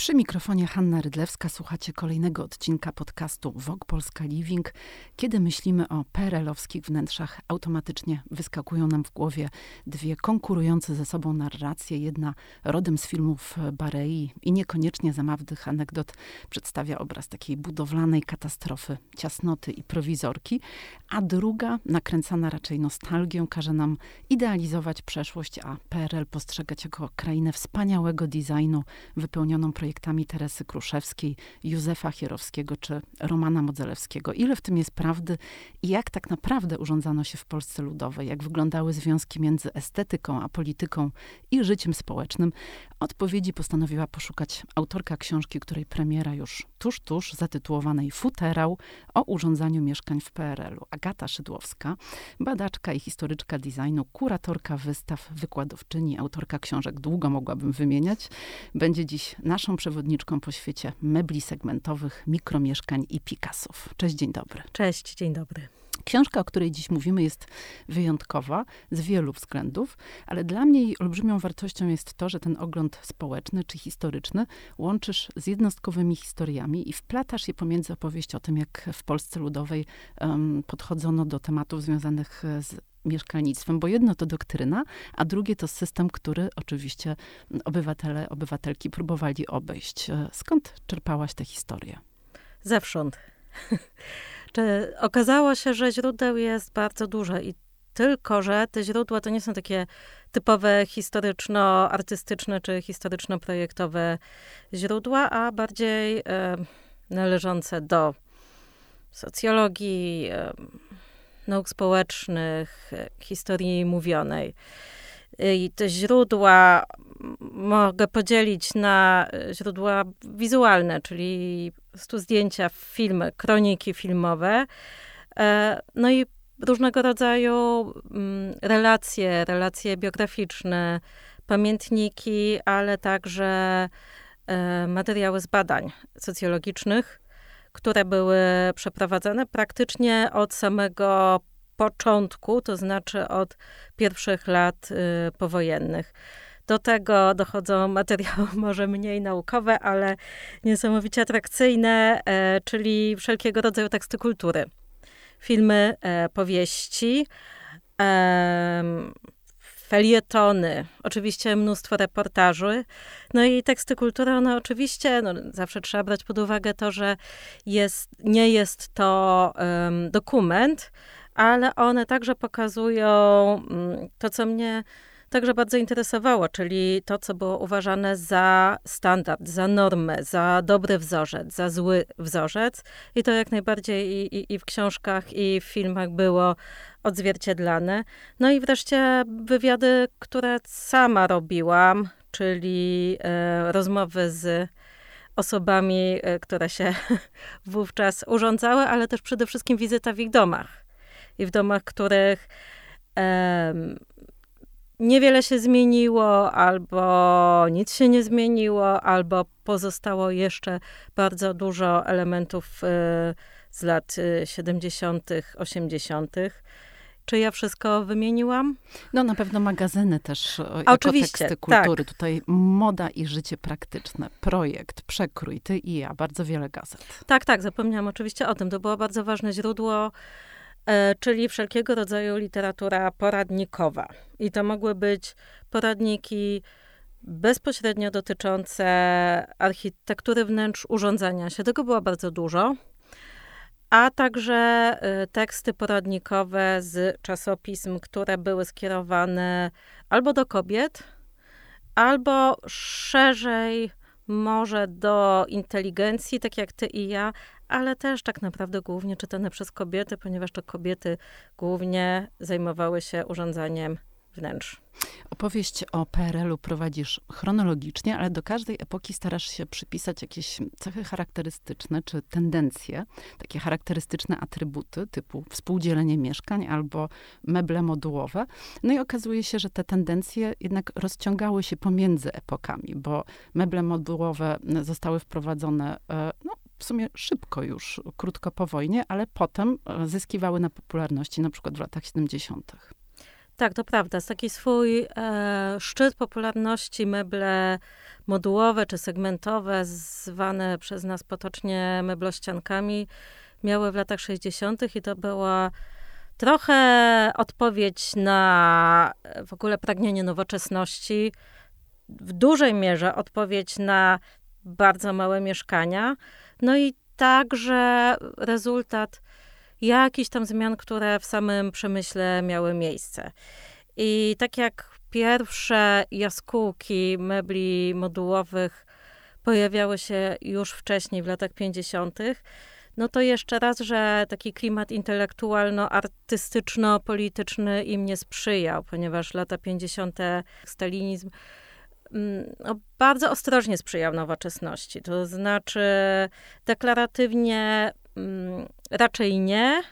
Przy mikrofonie Hanna Rydlewska słuchacie kolejnego odcinka podcastu Vogue Polska Living. Kiedy myślimy o PRL-owskich wnętrzach, automatycznie wyskakują nam w głowie dwie konkurujące ze sobą narracje. Jedna rodem z filmów Barei i niekoniecznie zamawnych anegdot przedstawia obraz takiej budowlanej katastrofy, ciasnoty i prowizorki, a druga, nakręcana raczej nostalgią, każe nam idealizować przeszłość, a PRL postrzegać jako krainę wspaniałego designu, wypełnioną projektami projektami Teresy Kruszewskiej, Józefa Chierowskiego czy Romana Modzelewskiego. Ile w tym jest prawdy i jak tak naprawdę urządzano się w Polsce Ludowej, jak wyglądały związki między estetyką a polityką i życiem społecznym, odpowiedzi postanowiła poszukać autorka książki, której premiera już tuż, tuż, zatytułowanej Futerał o urządzaniu mieszkań w PRL-u. Agata Szydłowska, badaczka i historyczka designu, kuratorka wystaw, wykładowczyni, autorka książek, długo mogłabym wymieniać, będzie dziś naszą przewodniczką po świecie mebli segmentowych, mikromieszkań i Picassów. Cześć, dzień dobry. Cześć, dzień dobry. Książka, o której dziś mówimy, jest wyjątkowa z wielu względów, ale dla mnie jej olbrzymią wartością jest to, że ten ogląd społeczny czy historyczny łączysz z jednostkowymi historiami i wplatasz je pomiędzy opowieść o tym, jak w Polsce Ludowej um, podchodzono do tematów związanych z mieszkalnictwem, bo jedno to doktryna, a drugie to system, który oczywiście obywatele, obywatelki próbowali obejść. Skąd czerpałaś tę historię? Zewsząd. Czy okazało się, że źródeł jest bardzo dużo i tylko, że te źródła to nie są takie typowe historyczno-artystyczne czy historyczno-projektowe źródła, a bardziej e, należące do socjologii, e, nauk społecznych, e, historii mówionej. I te źródła mogę podzielić na źródła wizualne, czyli stu zdjęcia, filmy, kroniki filmowe, e, no i różnego rodzaju relacje, relacje biograficzne, pamiętniki, ale także e, materiały z badań socjologicznych, które były przeprowadzane praktycznie od samego początku, to znaczy od pierwszych lat y, powojennych. Do tego dochodzą materiały może mniej naukowe, ale niesamowicie atrakcyjne, e, czyli wszelkiego rodzaju teksty kultury. Filmy, e, powieści, felietony, oczywiście mnóstwo reportaży. No i teksty kultury, one oczywiście, no, zawsze trzeba brać pod uwagę to, że jest, nie jest to um, dokument, ale one także pokazują um, to, co mnie także bardzo interesowało, czyli to, co było uważane za standard, za normę, za dobry wzorzec, za zły wzorzec. I to jak najbardziej i, i, i w książkach, i w filmach było odzwierciedlane. No i wreszcie wywiady, które sama robiłam, czyli e, rozmowy z osobami, e, które się wówczas urządzały, ale też przede wszystkim wizyta w ich domach. I w domach, których niewiele się zmieniło, albo nic się nie zmieniło, albo pozostało jeszcze bardzo dużo elementów y, z lat 70., y, 80. Czy ja wszystko wymieniłam? No na pewno magazyny też, jako Oczywiście, teksty kultury. Tak. Tutaj moda i życie praktyczne, projekt, przekrój, ty i ja, bardzo wiele gazet. Tak, tak, zapomniałam oczywiście o tym. To było bardzo ważne źródło czyli wszelkiego rodzaju literatura poradnikowa. I to mogły być poradniki bezpośrednio dotyczące architektury wnętrz, urządzania się. Tego było bardzo dużo. A także e, teksty poradnikowe z czasopism, które były skierowane albo do kobiet, albo szerzej może do inteligencji, tak jak ty i ja, ale też tak naprawdę głównie czytane przez kobiety, ponieważ to kobiety głównie zajmowały się urządzaniem wnętrz. Opowieść o PRL-u prowadzisz chronologicznie, ale do każdej epoki starasz się przypisać jakieś cechy charakterystyczne czy tendencje, takie charakterystyczne atrybuty typu współdzielenie mieszkań albo meble modułowe. No i okazuje się, że te tendencje jednak rozciągały się pomiędzy epokami, bo meble modułowe zostały wprowadzone e, no, w sumie szybko już, krótko po wojnie, ale potem e, zyskiwały na popularności, na przykład w latach 70. Tak, to prawda. Jest taki swój e, szczyt popularności meble modułowe czy segmentowe, zwane przez nas potocznie meblościankami, miały w latach 60. i to była trochę odpowiedź na w ogóle pragnienie nowoczesności, w dużej mierze odpowiedź na bardzo małe mieszkania, no i także rezultat jakichś tam zmian, które w samym przemyśle miały miejsce. I tak jak pierwsze jaskółki mebli modułowych pojawiały się już wcześniej, w latach 50., no to jeszcze raz, że taki klimat intelektualno-artystyczno-polityczny im nie sprzyjał, ponieważ lata 50. stalinizm no, bardzo ostrożnie sprzyjał nowoczesności. To znaczy deklaratywnie mm, raczej nie,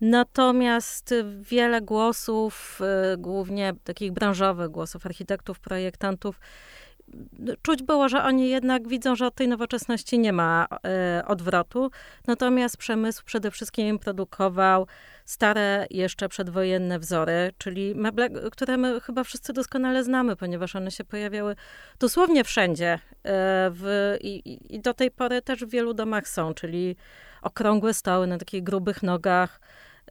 Natomiast wiele głosów, y, głównie takich branżowych głosów, architektów, projektantów, czuć było, że oni jednak widzą, że od tej nowoczesności nie ma y, odwrotu. Natomiast przemysł przede wszystkim produkował stare, jeszcze przedwojenne wzory, czyli meble, które my chyba wszyscy doskonale znamy, ponieważ one się pojawiały dosłownie wszędzie. Y, w, i, I do tej pory też w wielu domach są, czyli okrągłe stoły na takich grubych nogach,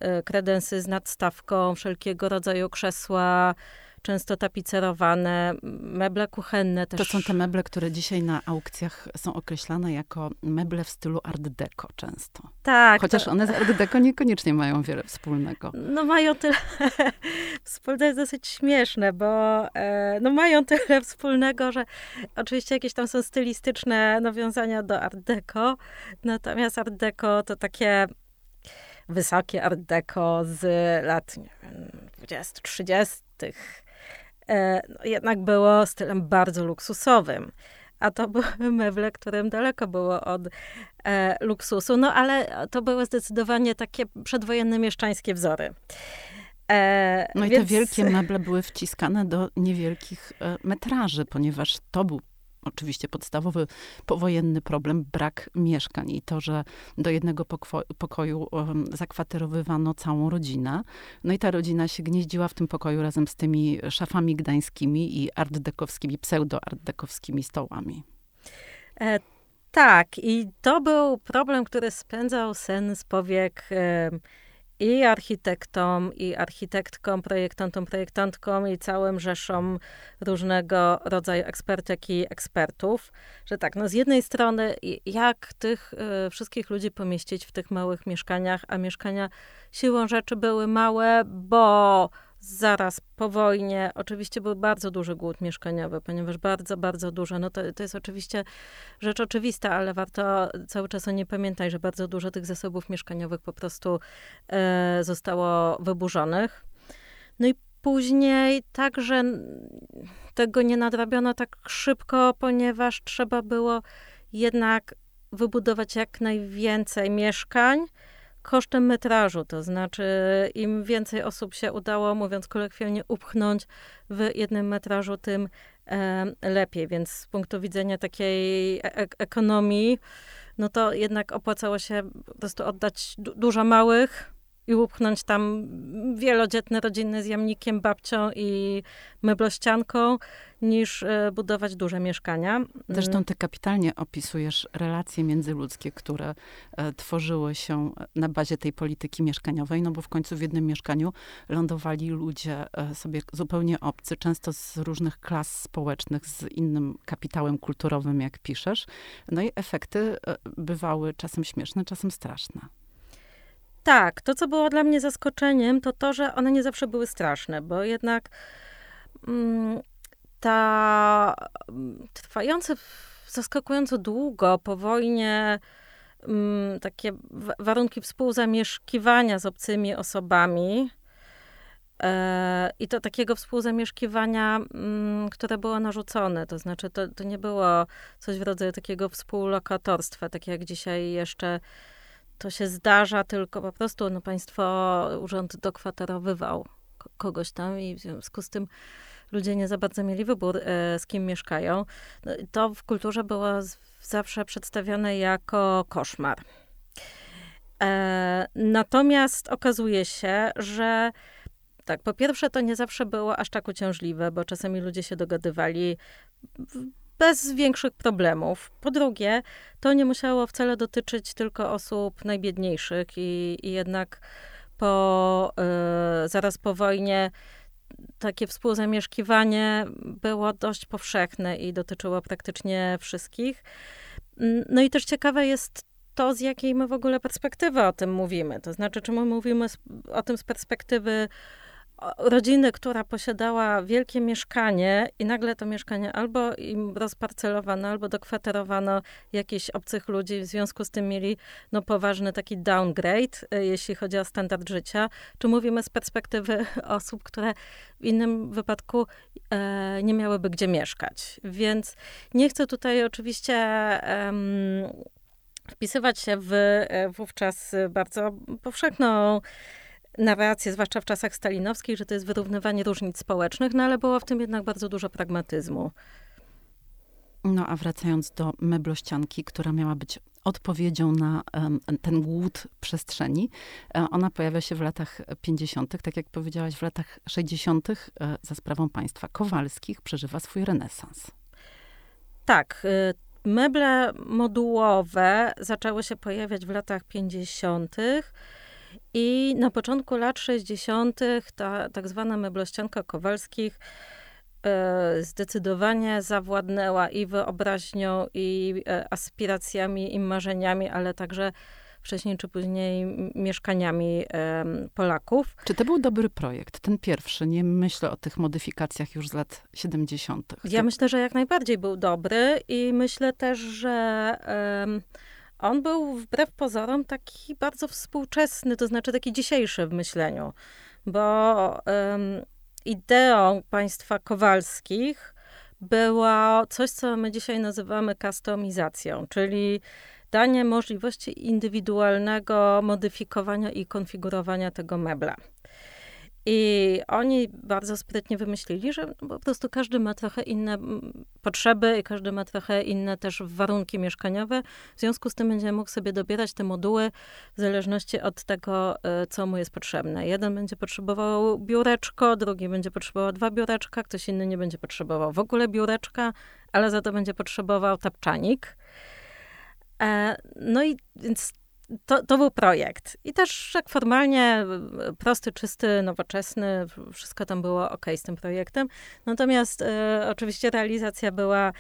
E, kredensy z nadstawką, wszelkiego rodzaju krzesła, często tapicerowane, meble kuchenne też. To są te meble, które dzisiaj na aukcjach są określane jako meble w stylu art deco często. Tak. Chociaż to... one z art deco niekoniecznie mają wiele wspólnego. No mają tyle wspólnego, jest dosyć śmieszne, bo e, no mają tyle wspólnego, że oczywiście jakieś tam są stylistyczne nawiązania do art deco, natomiast art deco to takie wysokie art deco z lat nie wiem, 20, 30. E, no, jednak było stylem bardzo luksusowym. A to były meble, którym daleko było od e, luksusu. No ale to były zdecydowanie takie przedwojenne mieszczańskie wzory. E, no i więc... te wielkie meble były wciskane do niewielkich e, metraży, ponieważ to był oczywiście podstawowy powojenny problem, brak mieszkań i to, że do jednego pokoju zakwaterowywano całą rodzinę. No i ta rodzina się gnieździła w tym pokoju razem z tymi szafami gdańskimi i artdekowskimi, pseudo-artdekowskimi stołami. E, tak, i to był problem, który spędzał sen z powiek e, i architektom, i architektkom, projektantom, projektantkom i całym rzeszom różnego rodzaju ekspertek i ekspertów, że tak, no z jednej strony jak tych y, wszystkich ludzi pomieścić w tych małych mieszkaniach, a mieszkania siłą rzeczy były małe, bo zaraz po wojnie oczywiście był bardzo duży głód mieszkaniowy, ponieważ bardzo, bardzo dużo. No to, to jest oczywiście rzecz oczywista, ale warto cały czas o niej pamiętać, że bardzo dużo tych zasobów mieszkaniowych po prostu e, zostało wyburzonych. No i później także tego nie nadrabiono tak szybko, ponieważ trzeba było jednak wybudować jak najwięcej mieszkań, kosztem metrażu, to znaczy im więcej osób się udało, mówiąc kolokwialnie, upchnąć w jednym metrażu, tym lepiej. Więc z punktu widzenia takiej e ekonomii, no to jednak opłacało się po prostu oddać du dużo małych i upchnąć tam wielodzietne rodziny z jamnikiem, babcią i meblościanką, niż e, budować duże mieszkania. Zresztą ty kapitalnie opisujesz relacje międzyludzkie, które e, tworzyły się na bazie tej polityki mieszkaniowej, no bo w końcu w jednym mieszkaniu lądowali ludzie e, sobie zupełnie obcy, często z różnych klas społecznych, z innym kapitałem kulturowym, jak piszesz. No i efekty bywały czasem śmieszne, czasem straszne. Tak, to co było dla mnie zaskoczeniem, to to, że one nie zawsze były straszne, bo jednak mm, ta trwające zaskakująco długo po wojnie mm, takie warunki współzamieszkiwania z obcymi osobami, e, i to takiego współzamieszkiwania, mm, które było narzucone. To znaczy, to, to nie było coś w rodzaju takiego współlokatorstwa, tak jak dzisiaj jeszcze to się zdarza, tylko po prostu no, państwo, urząd dokwaterowywał kogoś tam i w związku z tym ludzie nie za bardzo mieli wybór, e, z kim mieszkają. No, to w kulturze było zawsze przedstawione jako koszmar. E, natomiast okazuje się, że tak, po pierwsze to nie zawsze było aż tak uciążliwe, bo czasami ludzie się dogadywali bez większych problemów. Po drugie, to nie musiało wcale dotyczyć tylko osób najbiedniejszych i, i jednak po, y, zaraz po wojnie takie współzamieszkiwanie było dość powszechne i dotyczyło praktycznie wszystkich. No i też ciekawe jest to, z jakiej my w ogóle perspektywy o tym mówimy. To znaczy, czy my mówimy o tym z perspektywy rodziny, która posiadała wielkie mieszkanie i nagle to mieszkanie albo im rozparcelowano, albo dokwaterowano jakichś obcych ludzi, w związku z tym mieli no, poważny taki downgrade, e, jeśli chodzi o standard życia. Czy mówimy z perspektywy osób, które w innym wypadku e, nie miałyby gdzie mieszkać. Więc nie chcę tutaj oczywiście wpisywać się w e, wówczas bardzo powszechną narrację, zwłaszcza w czasach stalinowskich, że to jest wyrównywanie różnic społecznych, no ale było w tym jednak bardzo dużo pragmatyzmu. No a wracając do meblościanki, która miała być odpowiedzią na um, ten głód przestrzeni. E, ona pojawia się w latach 50., tak jak powiedziałaś, w latach 60. E, za sprawą państwa Kowalskich przeżywa swój renesans. Tak. Y, meble modułowe zaczęły się pojawiać w latach 50. I na początku lat 60. ta tak zwana meblościanka Kowalskich e, zdecydowanie zawładnęła i wyobraźnią, i e, aspiracjami, i marzeniami, ale także wcześniej czy później mieszkaniami Polaków. Czy to był dobry projekt, ten pierwszy? Nie myślę o tych modyfikacjach już z lat 70. Ja myślę, że jak najbardziej był dobry i myślę też, że on był wbrew pozorom taki bardzo współczesny, to znaczy taki dzisiejszy w myśleniu, bo um, ideą państwa Kowalskich było coś, co my dzisiaj nazywamy kustomizacją, czyli danie możliwości indywidualnego modyfikowania i konfigurowania tego mebla. I oni bardzo sprytnie wymyślili, że po prostu każdy ma trochę inne potrzeby i każdy ma trochę inne też warunki mieszkaniowe. W związku z tym będzie mógł sobie dobierać te moduły w zależności od tego, e, co mu jest potrzebne. Jeden będzie potrzebował biureczko, drugi będzie potrzebował dwa biureczka, ktoś inny nie będzie potrzebował w ogóle biureczka, ale za to będzie potrzebował tapczanik. E, no i więc to, to był projekt. I też jak formalnie prosty, czysty, nowoczesny, wszystko tam było ok z tym projektem. Natomiast e, oczywiście realizacja była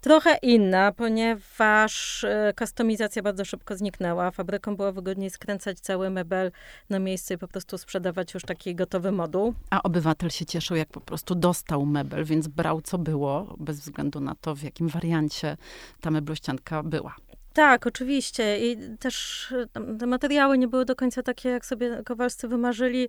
trochę inna, ponieważ e, kustomizacja bardzo szybko zniknęła. Fabryką było wygodniej skręcać cały mebel na miejsce i po prostu sprzedawać już taki gotowy moduł. A obywatel się cieszył, jak po prostu dostał mebel, więc brał co było, bez względu na to, w jakim wariancie ta meblościanka była. Tak, oczywiście. I też te materiały nie były do końca takie, jak sobie Kowalscy wymarzyli,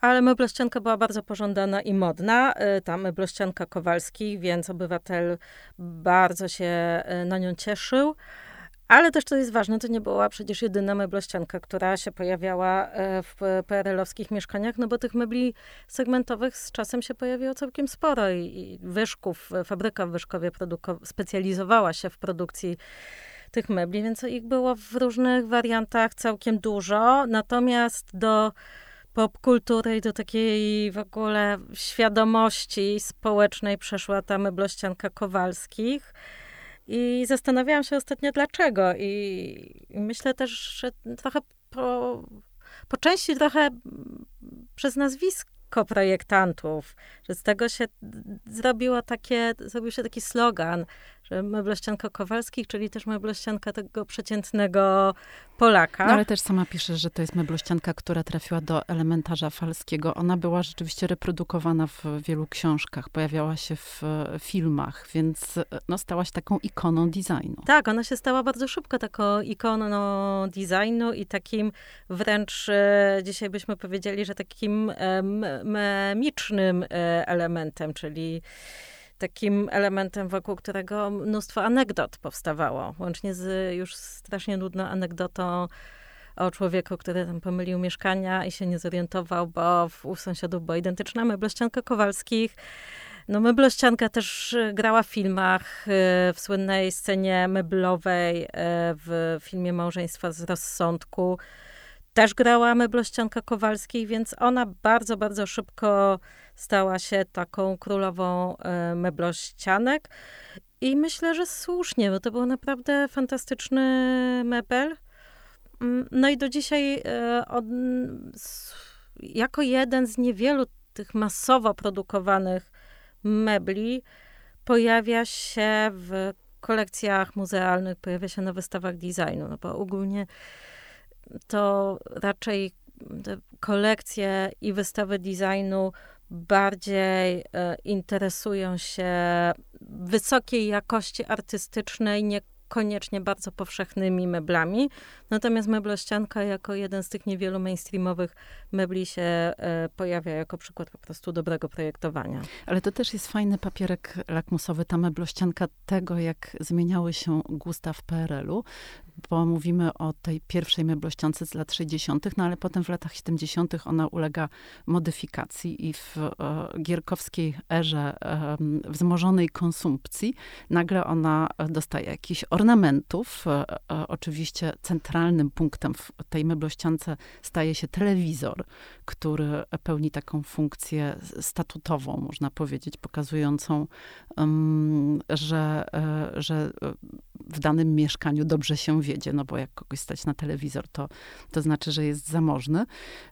ale meblościanka była bardzo pożądana i modna. Y, ta meblościanka Kowalskich, więc obywatel bardzo się y, na nią cieszył. Ale też, co jest ważne, to nie była przecież jedyna meblościanka, która się pojawiała y, w PRL-owskich mieszkaniach, no bo tych mebli segmentowych z czasem się pojawiło całkiem sporo i Wyszków, fabryka w Wyszkowie specjalizowała się w produkcji tych mebli, więc ich było w różnych wariantach całkiem dużo. Natomiast do popkultury i do takiej w ogóle świadomości społecznej przeszła ta meblościanka Kowalskich. I zastanawiałam się ostatnio dlaczego. I, myślę też, że trochę po, po części trochę przez nazwisko projektantów, że z tego się zrobiło takie, zrobił się taki slogan, że meblościanka Kowalskich, czyli też meblościanka tego przeciętnego Polaka. No ale też sama pisze, że to jest meblościanka, która trafiła do elementarza falskiego. Ona była rzeczywiście reprodukowana w wielu książkach, pojawiała się w filmach, więc no, stała się taką ikoną designu. Tak, ona się stała bardzo szybko taką ikoną designu i takim wręcz, e, dzisiaj byśmy powiedzieli, że takim e, memicznym e, elementem, czyli takim elementem, wokół którego mnóstwo anegdot powstawało, łącznie z już strasznie nudną anegdotą o człowieku, który tam pomylił mieszkania i się nie zorientował, bo u sąsiadów była identyczna meblościanka Kowalskich. No meblościanka też grała w filmach, y, w słynnej scenie meblowej y, w filmie Małżeństwa z rozsądku też grała meblościanka Kowalskiej, więc ona bardzo, bardzo szybko stała się taką królową e, meblościanek. I myślę, że słusznie, bo to był naprawdę fantastyczny mebel. Mm, no i do dzisiaj e, od, jako jeden z niewielu tych masowo produkowanych mebli pojawia się w kolekcjach muzealnych, pojawia się na wystawach designu, no bo ogólnie to raczej kolekcje i wystawy designu bardziej e, interesują się wysokiej jakości artystycznej, nie koniecznie bardzo powszechnymi meblami. Natomiast meblościanka jako jeden z tych niewielu mainstreamowych mebli się e, pojawia jako przykład po prostu dobrego projektowania. Ale to też jest fajny papierek lakmusowy, ta meblościanka tego, jak zmieniały się gusta w PRL-u, bo mówimy o tej pierwszej meblościance z lat 60., no ale potem w latach 70. ona ulega modyfikacji i w e, gierkowskiej erze e, wzmożonej konsumpcji nagle ona dostaje jakichś ornamentów. E, e, oczywiście centralnym punktem w tej meblościance staje się telewizor, który pełni taką funkcję statutową, można powiedzieć, pokazującą, że, e, że w danym mieszkaniu dobrze się wiedzie, no bo jak kogoś stać na telewizor, to, to znaczy, że jest zamożny.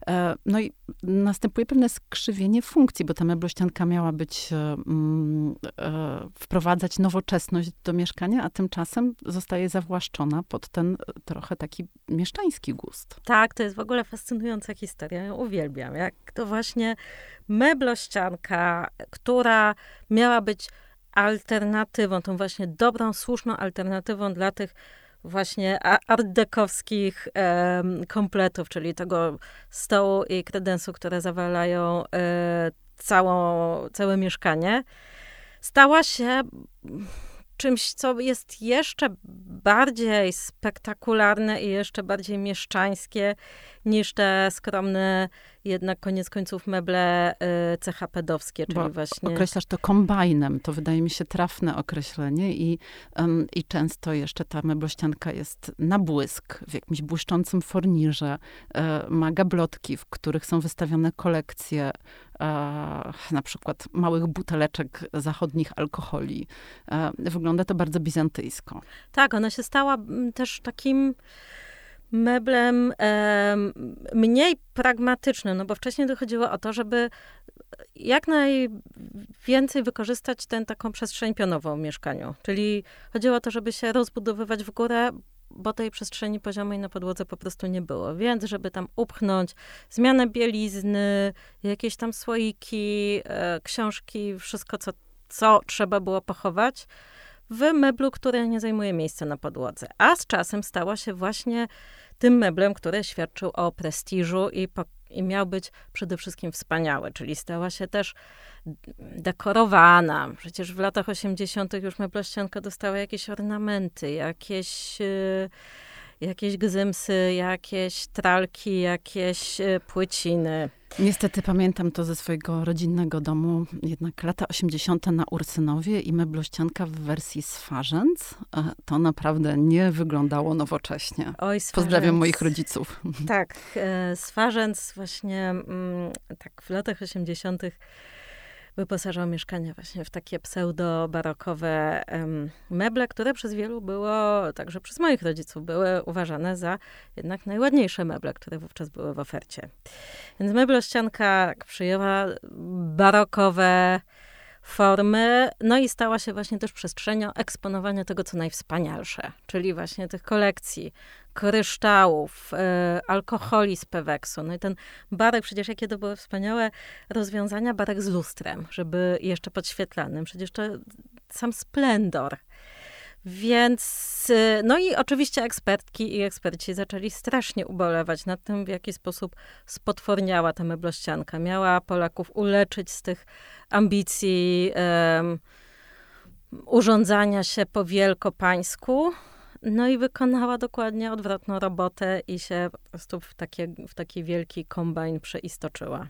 E, no i następuje pewne skrzywienie funkcji, bo ta meblościanka miała być, um, e, wprowadzać nowoczesność do mieszkania, a tymczasem zostaje zawłaszczona pod ten trochę taki mieszczański gust. Tak, to jest w ogóle fascynująca historia, ją uwielbiam. Jak to właśnie meblościanka, która miała być alternatywą, tą właśnie dobrą, słuszną alternatywą dla tych właśnie artdekowskich e, kompletów, czyli tego stołu i kredensu, które zawalają e, całą, całe mieszkanie, stała się czymś, co jest jeszcze bardziej spektakularne i jeszcze bardziej mieszczańskie niż te skromne jednak koniec końców meble y, CHP-dowskie, czyli Bo właśnie... Określasz to kombajnem, to wydaje mi się trafne określenie i, um, i często jeszcze ta meblościanka jest na błysk, w jakimś błyszczącym fornirze, e, ma gablotki, w których są wystawione kolekcje e, na przykład małych buteleczek zachodnich alkoholi. E, wygląda to bardzo bizantyjsko. Tak, ona się stała też takim meblem e, mniej pragmatycznym, no bo wcześniej dochodziło o to, żeby jak najwięcej wykorzystać tę taką przestrzeń pionową w mieszkaniu. Czyli chodziło o to, żeby się rozbudowywać w górę, bo tej przestrzeni poziomej na podłodze po prostu nie było. Więc, żeby tam upchnąć zmianę bielizny, jakieś tam słoiki, e, książki, wszystko, co, co trzeba było pochować, w meblu, który nie zajmuje miejsca na podłodze. A z czasem stała się właśnie tym meblem, który świadczył o prestiżu i, po, i miał być przede wszystkim wspaniały, czyli stała się też dekorowana. Przecież w latach 80. już meblościanka dostała jakieś ornamenty, jakieś. Yy, jakieś gzymsy, jakieś tralki, jakieś e, płyciny. Niestety pamiętam to ze swojego rodzinnego domu, jednak lata 80. na Ursynowie i meblościanka w wersji swarzędz. E, to naprawdę nie wyglądało nowocześnie. Oj, Pozdrawiam moich rodziców. Tak, e, swarzędz właśnie mm, tak w latach 80 wyposażał mieszkania właśnie w takie pseudo-barokowe meble, które przez wielu było, także przez moich rodziców, były uważane za jednak najładniejsze meble, które wówczas były w ofercie. Więc meblościanka przyjęła barokowe formy, no i stała się właśnie też przestrzenią eksponowania tego, co najwspanialsze, czyli właśnie tych kolekcji kryształów, e, alkoholi z Peweksu. No i ten barek, przecież jakie to były wspaniałe rozwiązania, barek z lustrem, żeby jeszcze podświetlanym. Przecież to sam splendor. Więc, e, no i oczywiście ekspertki i eksperci zaczęli strasznie ubolewać nad tym, w jaki sposób spotworniała ta meblościanka. Miała Polaków uleczyć z tych ambicji um, urządzania się po wielkopańsku, no i wykonała dokładnie odwrotną robotę i się po prostu w, takie, w taki wielki kombajn przeistoczyła.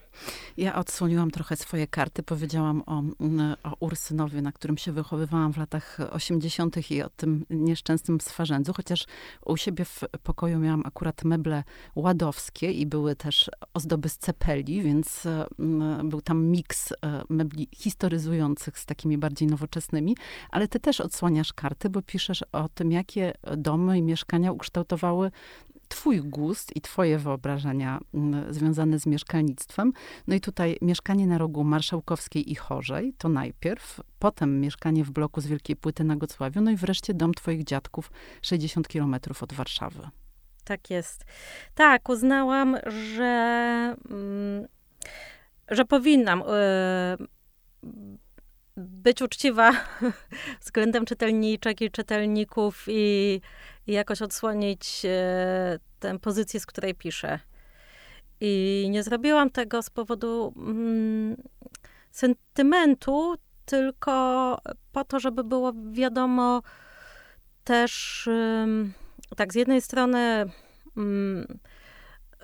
Ja odsłoniłam trochę swoje karty. Powiedziałam o, mm, o Ursynowie, na którym się wychowywałam w latach 80. i o tym nieszczęsnym swarzędzu, chociaż u siebie w pokoju miałam akurat meble ładowskie i były też ozdoby z cepeli, więc mm, był tam miks e, mebli historyzujących z takimi bardziej nowoczesnymi, ale ty też odsłaniasz karty, bo piszesz o tym, jakie domy i mieszkania ukształtowały Twój gust i Twoje wyobrażenia mm, związane z mieszkalnictwem. No i tutaj mieszkanie na rogu Marszałkowskiej i Chorzej to najpierw, potem mieszkanie w bloku z Wielkiej Płyty na Gocławiu, no i wreszcie dom Twoich dziadków 60 kilometrów od Warszawy. Tak jest. Tak, uznałam, że, mm, że powinnam y, być uczciwa względem czytelniczek i czytelników i, i jakoś odsłonić e, tę pozycję, z której piszę. I nie zrobiłam tego z powodu mm, sentymentu, tylko po to, żeby było wiadomo też, tak, z jednej strony, mm,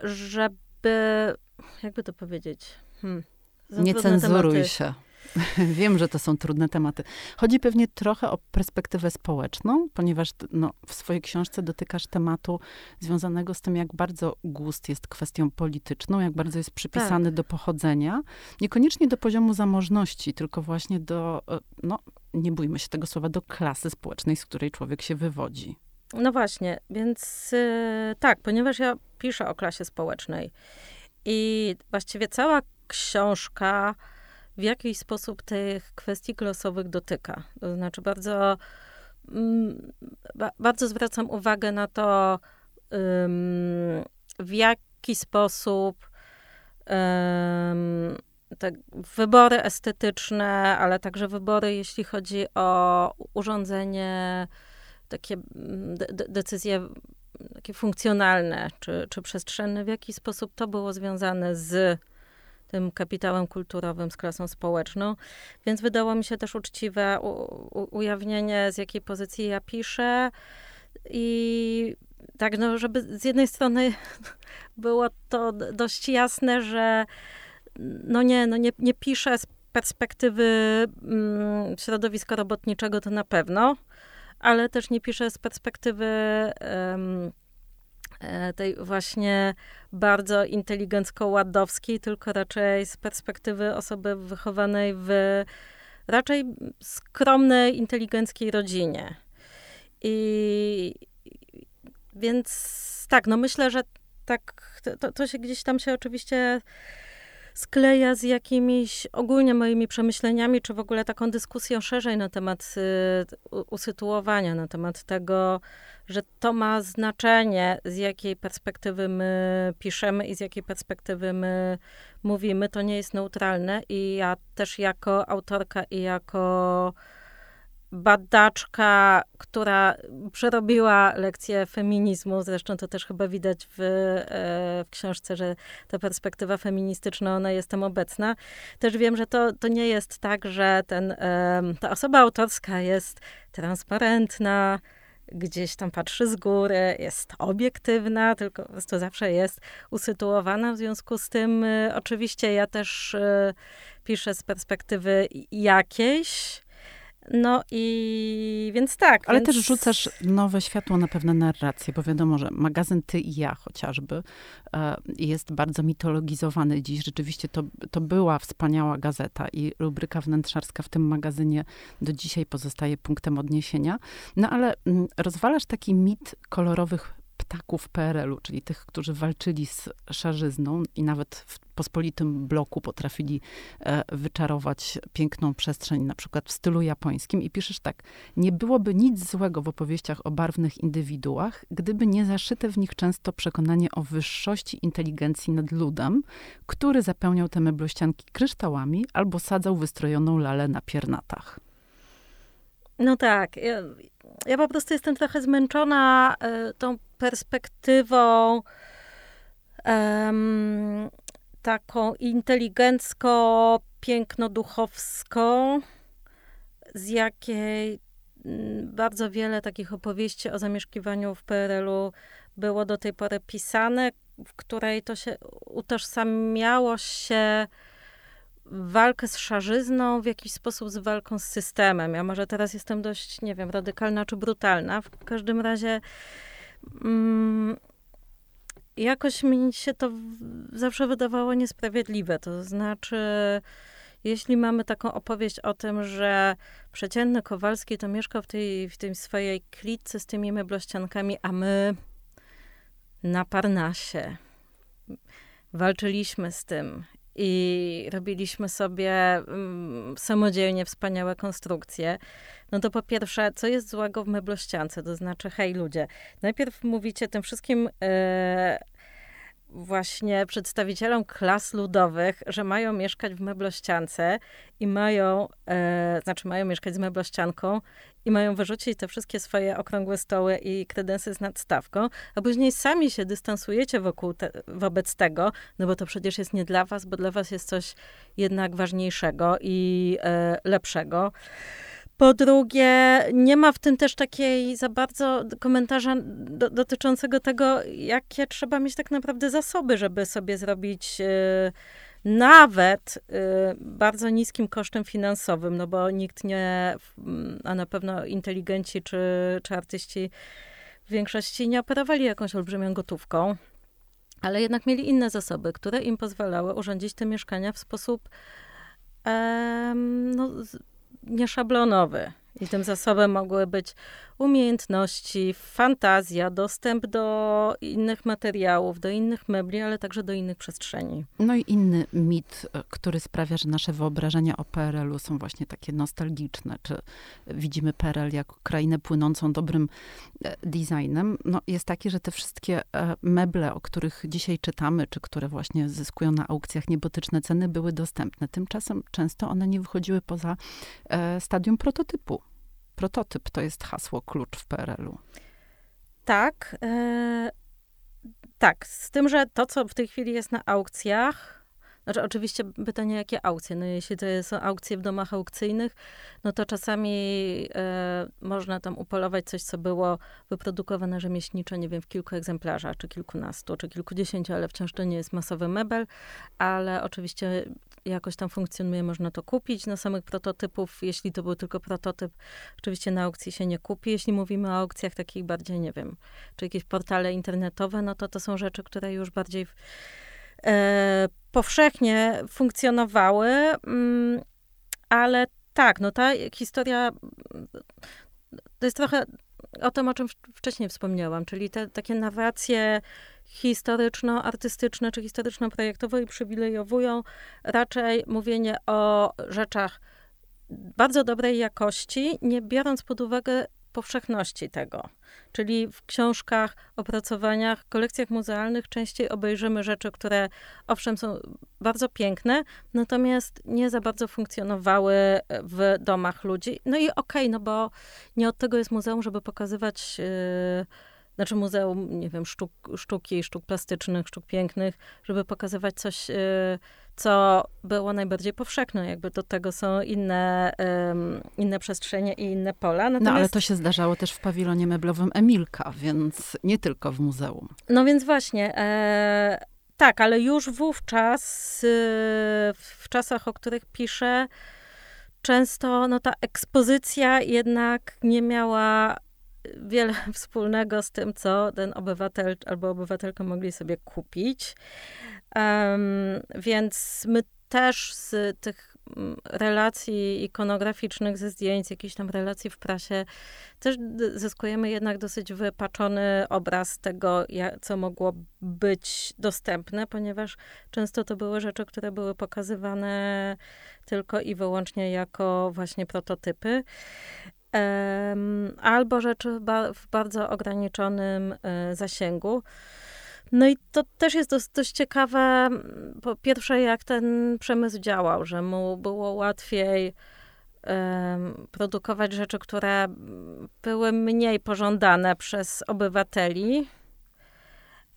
żeby, jakby to powiedzieć, hmm, nie cenzuruj tematy. się. Wiem, że to są trudne tematy. Chodzi pewnie trochę o perspektywę społeczną, ponieważ no, w swojej książce dotykasz tematu związanego z tym, jak bardzo gust jest kwestią polityczną, jak bardzo jest przypisany tak. do pochodzenia. Niekoniecznie do poziomu zamożności, tylko właśnie do, e, no, nie bójmy się tego słowa, do klasy społecznej, z której człowiek się wywodzi. No właśnie, więc yy, tak, ponieważ ja piszę o klasie społecznej i właściwie cała książka w jakiś sposób tych kwestii glosowych dotyka. To znaczy bardzo, mm, bardzo zwracam uwagę na to, w jaki sposób te wybory estetyczne, ale także wybory, jeśli chodzi o urządzenie, takie de decyzje takie funkcjonalne czy, czy przestrzenne, w jaki sposób to było związane z tym kapitałem kulturowym, z klasą społeczną. Więc wydało mi się też uczciwe u, u, ujawnienie, z jakiej pozycji ja piszę. I tak, no, żeby z jednej strony było to dość jasne, że no nie, no nie, nie piszę z perspektywy mm, środowiska robotniczego, to na pewno, ale też nie piszę z perspektywy tej właśnie bardzo inteligencko-ładowskiej, tylko raczej z perspektywy osoby wychowanej w raczej skromnej, inteligenckiej rodzinie. I więc tak, no myślę, że tak, to, to się gdzieś tam się oczywiście skleja z jakimiś ogólnie moimi przemyśleniami, czy w ogóle taką dyskusją szerzej na temat y, usytuowania, na temat tego, że to ma znaczenie, z jakiej perspektywy my piszemy i z jakiej perspektywy my mówimy. To nie jest neutralne i ja też jako autorka i jako badaczka, która przerobiła lekcję feminizmu, zresztą to też chyba widać w, e, w książce, że ta perspektywa feministyczna, ona jest tam obecna. Też wiem, że to, to nie jest tak, że ten, ta osoba autorska jest transparentna, gdzieś tam patrzy z góry, jest obiektywna, tylko po prostu zawsze jest usytuowana. W związku z tym, e, oczywiście, ja też e, piszę z perspektywy jakiejś, no i więc tak. Ale więc... też rzucasz nowe światło na pewne narracje, bo wiadomo, że magazyn Ty i ja chociażby e, jest bardzo mitologizowany dziś. Rzeczywiście to, to była wspaniała gazeta i rubryka wnętrzarska w tym magazynie do dzisiaj pozostaje punktem odniesienia. No ale mm, rozwalasz taki mit kolorowych ptaków PRL-u, czyli tych, którzy walczyli z szarzyzną i nawet w pospolitym bloku potrafili e, wyczarować piękną przestrzeń, na przykład w stylu japońskim. I piszesz tak, nie byłoby nic złego w opowieściach o barwnych indywiduach, gdyby nie zaszyte w nich często przekonanie o wyższości inteligencji nad ludem, który zapełniał te meblościanki kryształami albo sadzał wystrojoną lalę na piernatach. No tak. Ja, ja po prostu jestem trochę zmęczona y, tą perspektywą um, taką inteligencko, piękno-duchowską, z jakiej bardzo wiele takich opowieści o zamieszkiwaniu w PRL-u było do tej pory pisane, w której to się utożsamiało się walkę z szarzyzną w jakiś sposób z walką z systemem. Ja może teraz jestem dość, nie wiem, radykalna czy brutalna. W każdym razie mm, jakoś mi się to zawsze wydawało niesprawiedliwe. To znaczy, jeśli mamy taką opowieść o tym, że przeciętny Kowalski to mieszkał w tej, w tej swojej klitce z tymi meblościankami, a my na Parnasie walczyliśmy z tym i robiliśmy sobie um, samodzielnie wspaniałe konstrukcje, no to po pierwsze, co jest złego w meblościance? To znaczy, hej ludzie, najpierw mówicie tym wszystkim e, właśnie przedstawicielom klas ludowych, że mają mieszkać w meblościance i mają, e, znaczy mają mieszkać z meblościanką i mają wyrzucić te wszystkie swoje okrągłe stoły i kredensy z nadstawką, a później sami się dystansujecie wokół te, wobec tego, no bo to przecież jest nie dla was, bo dla was jest coś jednak ważniejszego i e, lepszego. Po drugie, nie ma w tym też takiej za bardzo komentarza do, dotyczącego tego, jakie trzeba mieć tak naprawdę zasoby, żeby sobie zrobić y, nawet y, bardzo niskim kosztem finansowym, no bo nikt nie, a na pewno inteligenci czy, czy artyści w większości nie operowali jakąś olbrzymią gotówką, ale jednak mieli inne zasoby, które im pozwalały urządzić te mieszkania w sposób no, nieszablonowy. I tym zasobem mogły być umiejętności, fantazja, dostęp do innych materiałów, do innych mebli, ale także do innych przestrzeni. No i inny mit, e, który sprawia, że nasze wyobrażenia o PRL-u są właśnie takie nostalgiczne, czy widzimy PRL jako krainę płynącą dobrym e, designem, no jest taki, że te wszystkie e, meble, o których dzisiaj czytamy, czy które właśnie zyskują na aukcjach niebotyczne ceny, były dostępne. Tymczasem często one nie wychodziły poza stadium prototypu prototyp to jest hasło klucz w PRL-u. Tak. E, tak, z tym, że to, co w tej chwili jest na aukcjach, znaczy oczywiście pytanie, jakie aukcje? No jeśli to są aukcje w domach aukcyjnych, no to czasami e, można tam upolować coś, co było wyprodukowane rzemieślniczo, nie wiem, w kilku egzemplarzach, czy kilkunastu, czy kilkudziesięciu, ale wciąż to nie jest masowy mebel, ale oczywiście jakoś tam funkcjonuje, można to kupić. Na samych prototypów, jeśli to był tylko prototyp, oczywiście na aukcji się nie kupi. Jeśli mówimy o aukcjach takich bardziej, nie wiem, czy jakieś portale internetowe, no to to są rzeczy, które już bardziej e, powszechnie funkcjonowały, mm, ale tak, no ta historia to jest trochę o tym, o czym wcześniej wspomniałam, czyli te takie narracje historyczno-artystyczne czy historyczno-projektowe i przywilejowują raczej mówienie o rzeczach bardzo dobrej jakości, nie biorąc pod uwagę powszechności tego. Czyli w książkach, opracowaniach, kolekcjach muzealnych częściej obejrzymy rzeczy, które owszem są bardzo piękne, natomiast nie za bardzo funkcjonowały w domach ludzi. No i okej, okay, no bo nie od tego jest muzeum, żeby pokazywać. Yy, znaczy muzeum, nie wiem, sztuk, sztuki, sztuk plastycznych, sztuk pięknych, żeby pokazywać coś, y, co było najbardziej powszechne. Jakby do tego są inne, inne przestrzenie i inne pola. Natomiast... No ale to się zdarzało też w pawilonie meblowym Emilka, więc nie tylko w muzeum. No więc właśnie, e, tak, ale już wówczas, y, w czasach, o których piszę, często no, ta ekspozycja jednak nie miała wiele wspólnego z tym, co ten obywatel albo obywatelka mogli sobie kupić. Um, więc my też z tych mm, relacji ikonograficznych, ze zdjęć, jakichś tam relacji w prasie, też zyskujemy jednak dosyć wypaczony obraz tego, co mogło być dostępne, ponieważ często to były rzeczy, które były pokazywane tylko i wyłącznie jako właśnie prototypy albo rzeczy w bardzo ograniczonym e, zasięgu. No i to też jest dość, dość ciekawe, po pierwsze, jak ten przemysł działał, że mu było łatwiej produkować rzeczy, które były mniej pożądane przez obywateli,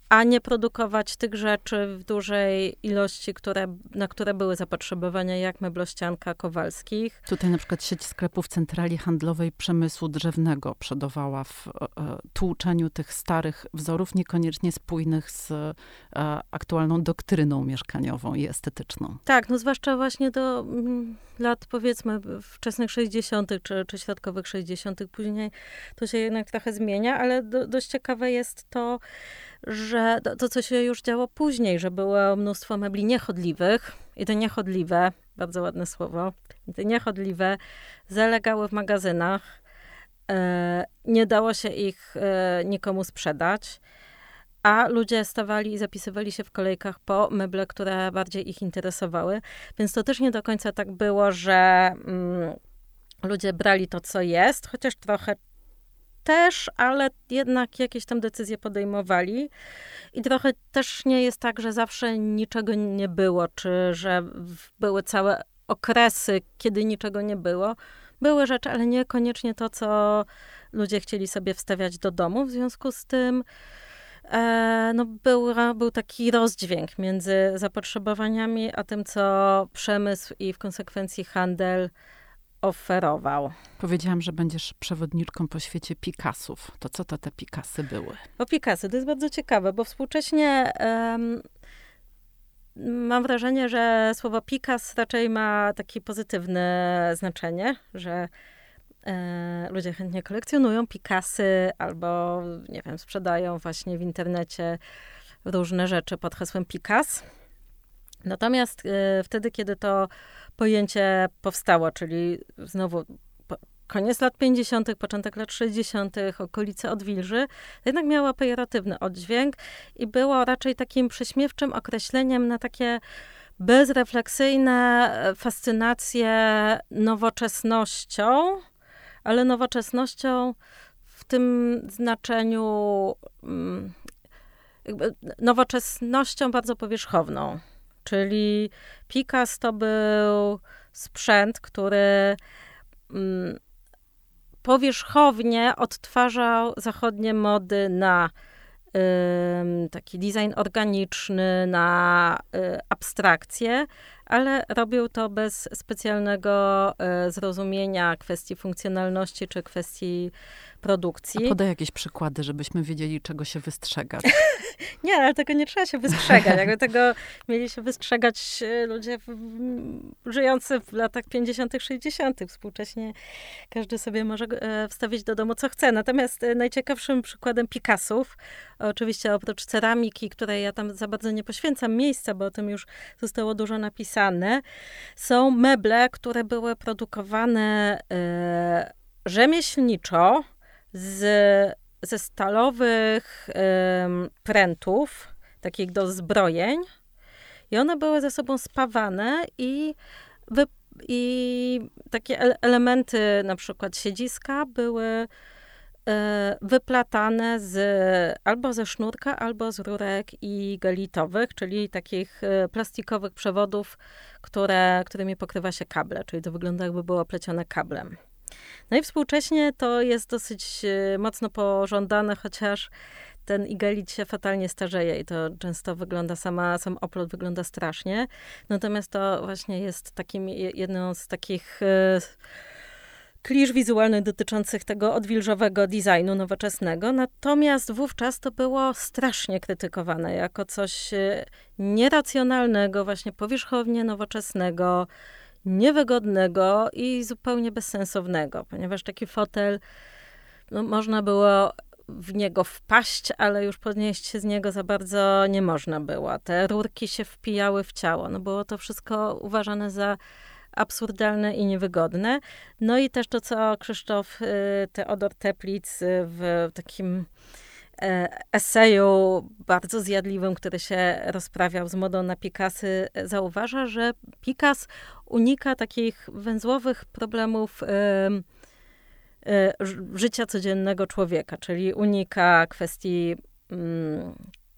a nie produkować tych rzeczy w dużej ilości, które, na które były zapotrzebowania, jak meblościanka Kowalskich. Tutaj na przykład sieć sklepów Centrali Handlowej Przemysłu Drzewnego przodowała w e, tłuczeniu tych starych wzorów, niekoniecznie spójnych z e, aktualną doktryną mieszkaniową i estetyczną. Tak, no zwłaszcza właśnie do mm, lat powiedzmy wczesnych 60. czy, czy środkowych 60. Później to się jednak trochę zmienia, ale do, dość ciekawe jest to, że to, to, co się już działo później, że było mnóstwo mebli niechodliwych i te niechodliwe, bardzo ładne słowo, te niechodliwe zalegały w magazynach. E, nie dało się ich e, nikomu sprzedać, a ludzie stawali i zapisywali się w kolejkach po meble, które bardziej ich interesowały. Więc to też nie do końca tak było, że mm, ludzie brali to, co jest, chociaż trochę też, ale jednak jakieś tam decyzje podejmowali. I trochę też nie jest tak, że zawsze niczego nie było, czy że były całe okresy, kiedy niczego nie było. Były rzeczy, ale niekoniecznie to, co ludzie chcieli sobie wstawiać do domu. W związku z tym e, no był, był taki rozdźwięk między zapotrzebowaniami, a tym, co przemysł i w konsekwencji handel oferował. Powiedziałam, że będziesz przewodniczką po świecie Picassów. To co to te Picassy były? O Picasso, to jest bardzo ciekawe, bo współcześnie um, mam wrażenie, że słowo Picasso raczej ma takie pozytywne znaczenie, że e, ludzie chętnie kolekcjonują Picassy albo, nie wiem, sprzedają właśnie w internecie różne rzeczy pod hasłem Picasso. Natomiast e, wtedy, kiedy to pojęcie powstało, czyli znowu koniec lat 50., początek lat 60., okolice Odwilży, jednak miała pejoratywny oddźwięk i było raczej takim prześmiewczym określeniem na takie bezrefleksyjne e, fascynacje nowoczesnością, ale nowoczesnością w tym znaczeniu mm, nowoczesnością bardzo powierzchowną. Czyli Pikas to był sprzęt, który mm, powierzchownie odtwarzał zachodnie mody na taki design organiczny, na y, abstrakcję, ale robił to bez specjalnego y, zrozumienia kwestii funkcjonalności czy kwestii produkcji. A podaj jakieś przykłady, żebyśmy wiedzieli, czego się wystrzegać. nie, ale tego nie trzeba się wystrzegać. Jakby tego mieli się wystrzegać e, ludzie w, żyjący w latach 50., 60. Współcześnie każdy sobie może e, wstawić do domu, co chce. Natomiast e, najciekawszym przykładem Picassów, oczywiście oprócz ceramiki, której ja tam za bardzo nie poświęcam miejsca, bo o tym już zostało dużo napisane, są meble, które były produkowane e, rzemieślniczo, z, ze stalowych ym, prętów, takich do zbrojeń. I one były ze sobą spawane i, wy, i takie elementy, na przykład siedziska, były wyplatane z, albo ze sznurka, albo z rurek i galitowych, czyli takich e, plastikowych przewodów, które, którymi pokrywa się kable, czyli to wygląda jakby było plecione kablem. No i współcześnie to jest dosyć e, mocno pożądane, chociaż ten igelit się fatalnie starzeje i to często wygląda, sama, sam oplot wygląda strasznie. Natomiast to właśnie jest takim, jedną z takich e, klisz wizualnych dotyczących tego odwilżowego designu nowoczesnego. Natomiast wówczas to było strasznie krytykowane jako coś e, nieracjonalnego, właśnie powierzchownie nowoczesnego, niewygodnego i zupełnie bezsensownego, ponieważ taki fotel, no, można było w niego wpaść, ale już podnieść się z niego za bardzo nie można było. Te rurki się wpijały w ciało. No było to wszystko uważane za absurdalne i niewygodne. No i też to, co Krzysztof y, Teodor Teplic w takim E, eseju bardzo zjadliwym, który się rozprawiał z modą na Picasy, zauważa, że Picasso unika takich węzłowych problemów e, życia codziennego człowieka, czyli unika kwestii mm,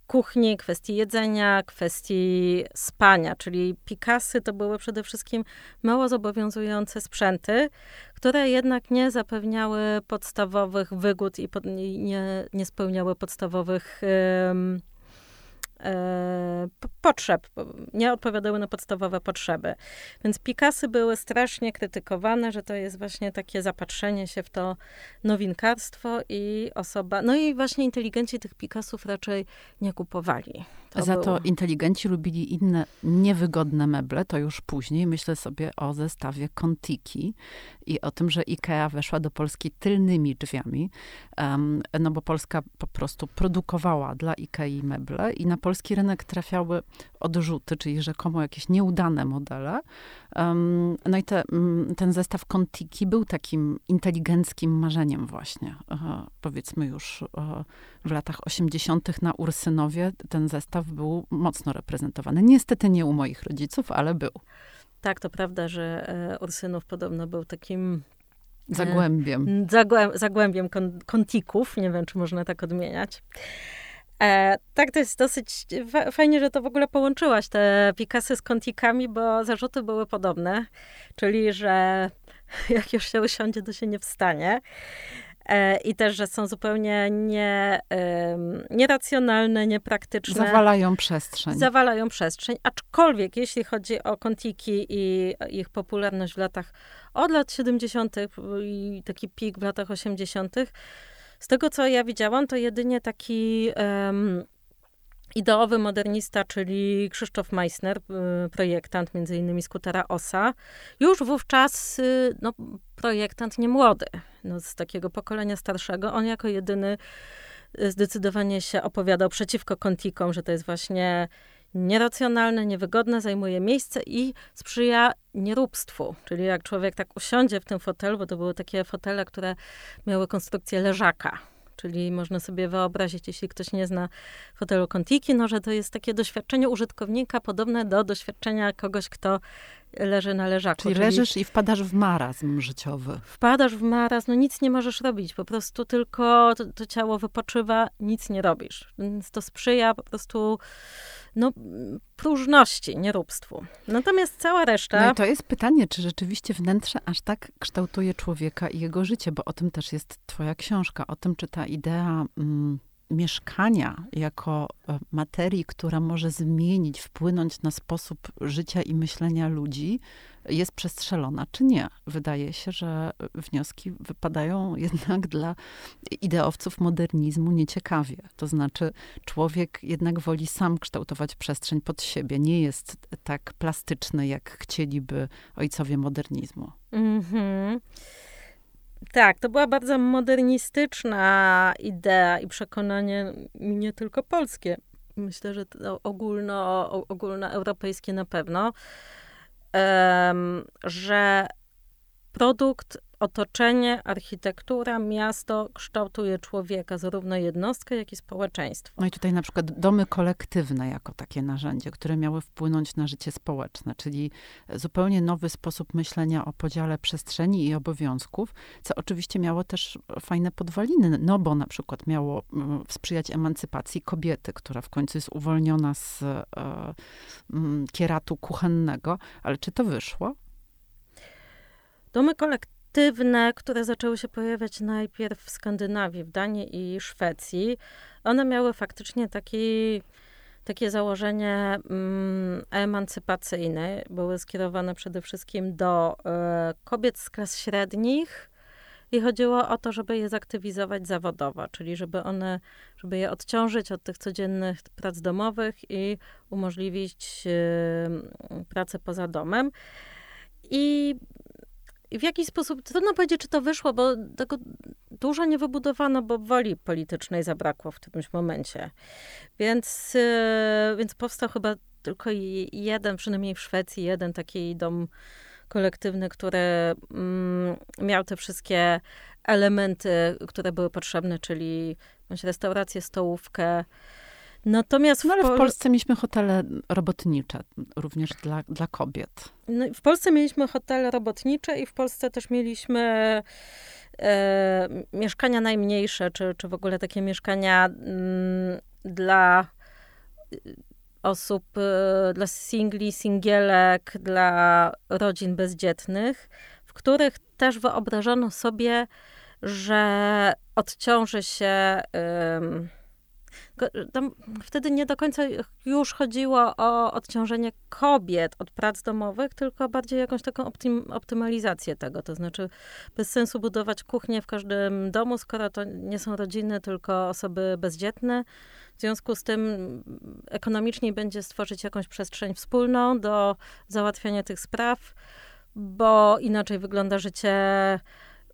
kuchni, kwestii jedzenia, kwestii spania, czyli Picasy to były przede wszystkim mało zobowiązujące sprzęty, które jednak nie zapewniały podstawowych wygód i, pod, nie, nie spełniały podstawowych e, potrzeb, nie odpowiadały na podstawowe potrzeby. Więc Pikasy były strasznie krytykowane, że to jest właśnie takie zapatrzenie się w to nowinkarstwo i osoba, no i właśnie inteligenci tych Pikasów raczej nie kupowali. To Za było. to inteligenci lubili inne niewygodne meble, to już później. Myślę sobie o zestawie Contiki i o tym, że IKEA weszła do Polski tylnymi drzwiami, um, no bo Polska po prostu produkowała dla IKEA meble i na polski rynek trafiały odrzuty, czyli rzekomo jakieś nieudane modele. No i te, ten zestaw Contiki był takim inteligenckim marzeniem właśnie. Uh, powiedzmy już uh, w latach 80. na Ursynowie ten zestaw był mocno reprezentowany. Niestety nie u moich rodziców, ale był. Tak, to prawda, że e, Ursynów podobno był takim e, Zagłębiem. zagłębiem kontików. Nie wiem, czy można tak odmieniać. E, tak, to jest dosyć fajnie, że to w ogóle połączyłaś, te Picasy z kontikami, bo zarzuty były podobne, czyli, że jak już się usiądzie, to się nie wstanie. E, I też, że są zupełnie nie, nieracjonalne, niepraktyczne. Zawalają przestrzeń. Zawalają przestrzeń. Aczkolwiek, jeśli chodzi o kontiki i ich popularność w latach od lat 70. i taki pik w latach 80., z tego, co ja widziałam, to jedynie taki um, ideowy modernista, czyli Krzysztof Meissner, y, projektant między innymi skutera OSA, już wówczas y, no, projektant nie młody, no, z takiego pokolenia starszego. On jako jedyny y, zdecydowanie się opowiadał przeciwko kontikom, że to jest właśnie nieracjonalne, niewygodne, zajmuje miejsce i sprzyja nieróbstwu. Czyli jak człowiek tak usiądzie w tym fotelu, bo to były takie fotele, które miały konstrukcję leżaka. Czyli można sobie wyobrazić, jeśli ktoś nie zna fotelu Contiki, no, że to jest takie doświadczenie użytkownika podobne do doświadczenia kogoś, kto leży na leżaku. Czyli, czyli leżysz i wpadasz w marazm życiowy. Wpadasz w marazm, no nic nie możesz robić, po prostu tylko to, to ciało wypoczywa, nic nie robisz. Więc to sprzyja po prostu no, próżności, nieróbstwu. Natomiast cała reszta... No i to jest pytanie, czy rzeczywiście wnętrze aż tak kształtuje człowieka i jego życie, bo o tym też jest twoja książka, o tym, czy ta idea... Mm, mieszkania jako e, materii, która może zmienić, wpłynąć na sposób życia i myślenia ludzi, jest przestrzelona, czy nie. Wydaje się, że wnioski wypadają jednak dla ideowców modernizmu nieciekawie. To znaczy, człowiek jednak woli sam kształtować przestrzeń pod siebie. Nie jest tak plastyczny, jak chcieliby ojcowie modernizmu. Mhm. Tak, to była bardzo modernistyczna idea i przekonanie nie tylko polskie. Myślę, że to ogólno, ogólnoeuropejskie na pewno, że produkt otoczenie, architektura, miasto kształtuje człowieka, zarówno jednostkę, jak i społeczeństwo. No i tutaj na przykład domy kolektywne jako takie narzędzie, które miały wpłynąć na życie społeczne, czyli zupełnie nowy sposób myślenia o podziale przestrzeni i obowiązków, co oczywiście miało też fajne podwaliny, no bo na przykład miało mm, sprzyjać emancypacji kobiety, która w końcu jest uwolniona z e, mm, kieratu kuchennego, ale czy to wyszło? Domy kolektywne aktywne, które zaczęły się pojawiać najpierw w Skandynawii, w Danii i Szwecji, one miały faktycznie taki, takie założenie mm, emancypacyjne. Były skierowane przede wszystkim do e, kobiet z klas średnich, i chodziło o to, żeby je zaktywizować zawodowo, czyli żeby one, żeby je odciążyć od tych codziennych prac domowych i umożliwić y, pracę poza domem. I w jaki sposób, trudno powiedzieć, czy to wyszło, bo tego dużo nie wybudowano, bo woli politycznej zabrakło w którymś momencie. Więc, e, więc powstał chyba tylko jeden, przynajmniej w Szwecji, jeden taki dom kolektywny, który mm, miał te wszystkie elementy, które były potrzebne, czyli restaurację, stołówkę, Natomiast no, ale w, Pol- w Polsce mieliśmy hotele robotnicze, również dla, dla kobiet. No, w Polsce mieliśmy hotele robotnicze i w Polsce też mieliśmy e, mieszkania najmniejsze, czy, czy w ogóle takie mieszkania m, mm, dla osób, e, dla singli, singielek, dla rodzin bezdzietnych, w których też wyobrażano sobie, że odciąży się tam wtedy nie do końca już chodziło o odciążenie kobiet od prac domowych, tylko bardziej jakąś taką optym, optymalizację tego. To znaczy, bez sensu budować kuchnię w każdym domu, skoro to nie są rodziny, tylko osoby bezdzietne. W związku z tym ekonomiczniej będzie stworzyć jakąś przestrzeń wspólną do załatwiania tych spraw, bo inaczej wygląda życie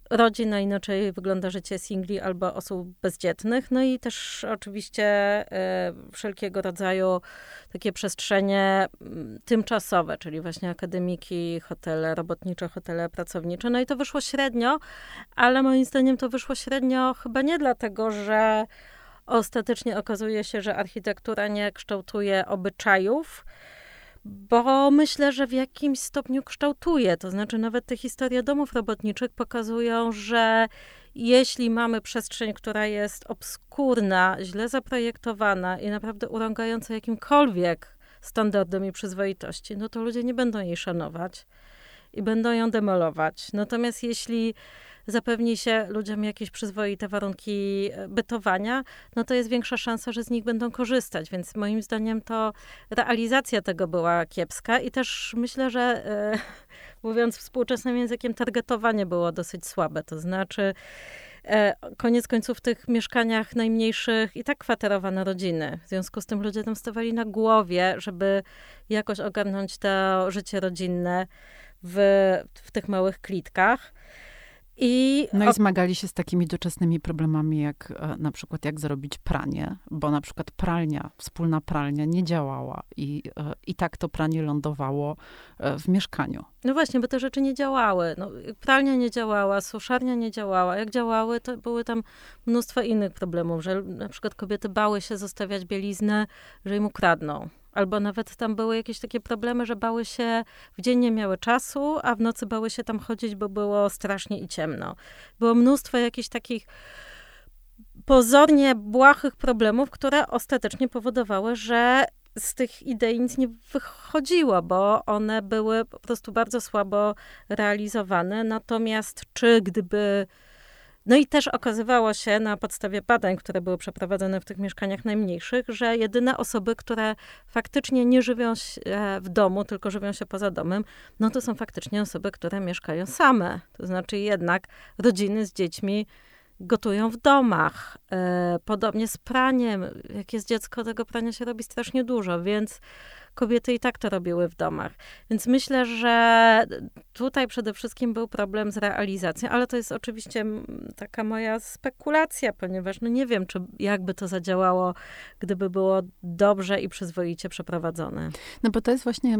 rodzin, a inaczej wygląda życie singli albo osób bezdzietnych. No i też oczywiście e, wszelkiego rodzaju takie przestrzenie mm, tymczasowe, czyli właśnie akademiki, hotele robotnicze, hotele pracownicze. No i to wyszło średnio, ale moim zdaniem to wyszło średnio chyba nie dlatego, że ostatecznie okazuje się, że architektura nie kształtuje obyczajów, bo myślę, że w jakimś stopniu kształtuje. To znaczy, nawet te historie domów robotniczych pokazują, że jeśli mamy przestrzeń, która jest obskurna, źle zaprojektowana i naprawdę urągająca jakimkolwiek standardom i przyzwoitości, no to ludzie nie będą jej szanować i będą ją demolować. Natomiast jeśli zapewni się ludziom jakieś przyzwoite warunki e, bytowania, no to jest większa szansa, że z nich będą korzystać. Więc moim zdaniem to realizacja tego była kiepska i też myślę, że e, mówiąc współczesnym językiem, targetowanie było dosyć słabe. To znaczy, e, koniec końców w tych mieszkaniach najmniejszych i tak kwaterowane rodziny. W związku z tym ludzie tam stawali na głowie, żeby jakoś ogarnąć to życie rodzinne w, w tych małych klitkach. I no i zmagali się z takimi doczesnymi problemami, jak e, na przykład jak zrobić pranie, bo na przykład pralnia, wspólna pralnia nie działała i, e, i tak to pranie lądowało e, w mieszkaniu. No właśnie, bo te rzeczy nie działały. No, pralnia nie działała, suszarnia nie działała. Jak działały, to były tam mnóstwo innych problemów, że na przykład kobiety bały się zostawiać bieliznę, że im ukradną. Albo nawet tam były jakieś takie problemy, że bały się, w dzień nie miały czasu, a w nocy bały się tam chodzić, bo było strasznie i ciemno. Było mnóstwo jakichś takich pozornie błahych problemów, które ostatecznie powodowały, że z tych idei nic nie wychodziło, bo one były po prostu bardzo słabo realizowane. Natomiast czy gdyby no i też okazywało się na podstawie badań, które były przeprowadzone w tych mieszkaniach najmniejszych, że jedyne osoby, które faktycznie nie żywią się w domu, tylko żywią się poza domem, no to są faktycznie osoby, które mieszkają same. To znaczy jednak rodziny z dziećmi gotują w domach. E, podobnie z praniem. Jak jest dziecko, tego prania się robi strasznie dużo, więc kobiety i tak to robiły w domach. Więc myślę, że tutaj przede wszystkim był problem z realizacją, ale to jest oczywiście taka moja spekulacja, ponieważ no nie wiem, czy jakby to zadziałało, gdyby było dobrze i przyzwoicie przeprowadzone. No bo to jest właśnie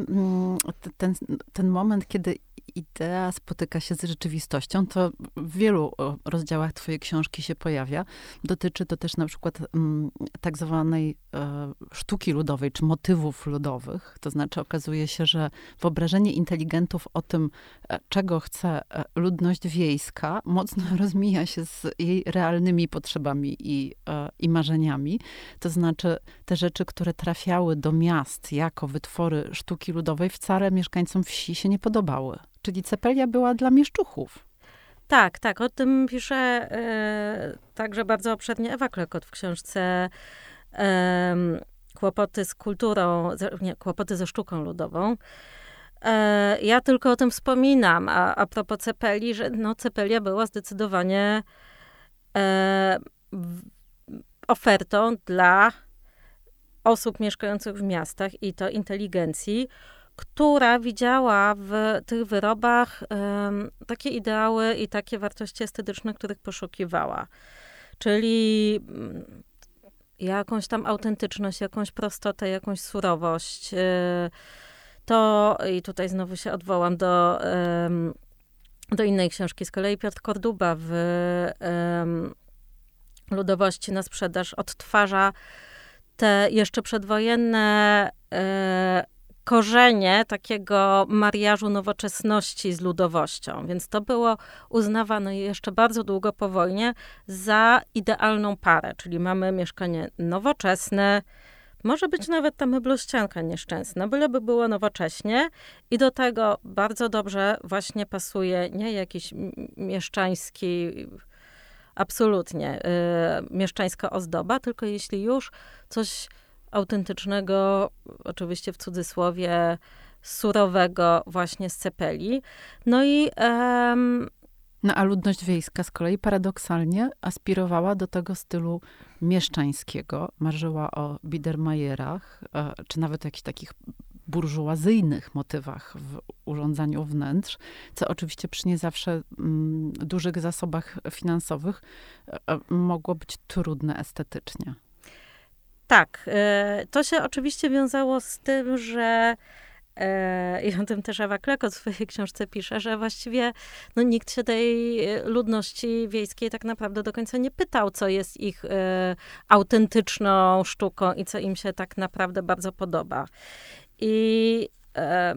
ten, ten moment, kiedy idea spotyka się z rzeczywistością, to w wielu rozdziałach twojej książki się pojawia. Dotyczy to też na przykład m, tak zwanej e, sztuki ludowej, czy motywów ludowych. To znaczy okazuje się, że wyobrażenie inteligentów o tym, e, czego chce e, ludność wiejska, mocno rozmija się z jej realnymi potrzebami i, e, i marzeniami. To znaczy te rzeczy, które trafiały do miast jako wytwory sztuki ludowej, wcale mieszkańcom wsi się nie podobały. Czyli cepelia była dla mieszczuchów. Tak, tak. O tym pisze e, także bardzo obszernie Ewa Klekot w książce Kłopoty z kulturą, nie, Kłopoty ze sztuką ludową. E, ja tylko o tym wspominam, a, a propos cepeli, że no, cepelia była zdecydowanie e, ofertą dla osób mieszkających w miastach i to inteligencji, która widziała w tych wyrobach um, takie ideały i takie wartości estetyczne, których poszukiwała. Czyli um, jakąś tam autentyczność, jakąś prostotę, jakąś surowość. Y, to i tutaj znowu się odwołam do, do innej książki. Z kolei Piotr Korduba w Ludowości na sprzedaż odtwarza te jeszcze przedwojenne e, korzenie takiego mariażu nowoczesności z ludowością. Więc to było uznawane jeszcze bardzo długo po wojnie za idealną parę, czyli mamy mieszkanie nowoczesne, może być nawet ta meblościanka nieszczęsna, byleby było nowocześnie i do tego bardzo dobrze właśnie pasuje nie jakiś mieszczański absolutnie y, mieszczańska ozdoba, tylko jeśli już coś autentycznego, oczywiście w cudzysłowie, surowego właśnie z cepeli. No i um, no a ludność wiejska z kolei paradoksalnie aspirowała do tego stylu mieszczańskiego. Marzyła o Biedermajerach, e, czy nawet jakichś takich burżuazyjnych motywach w urządzaniu wnętrz, co oczywiście przy nie zawsze mm, dużych zasobach finansowych e, e, mogło być trudne estetycznie. Tak, to się oczywiście wiązało z tym, że E, I o tym też Ewa Kleko w swojej książce pisze, że właściwie no, nikt się tej ludności wiejskiej tak naprawdę do końca nie pytał, co jest ich e, autentyczną sztuką i co im się tak naprawdę bardzo podoba. I, e,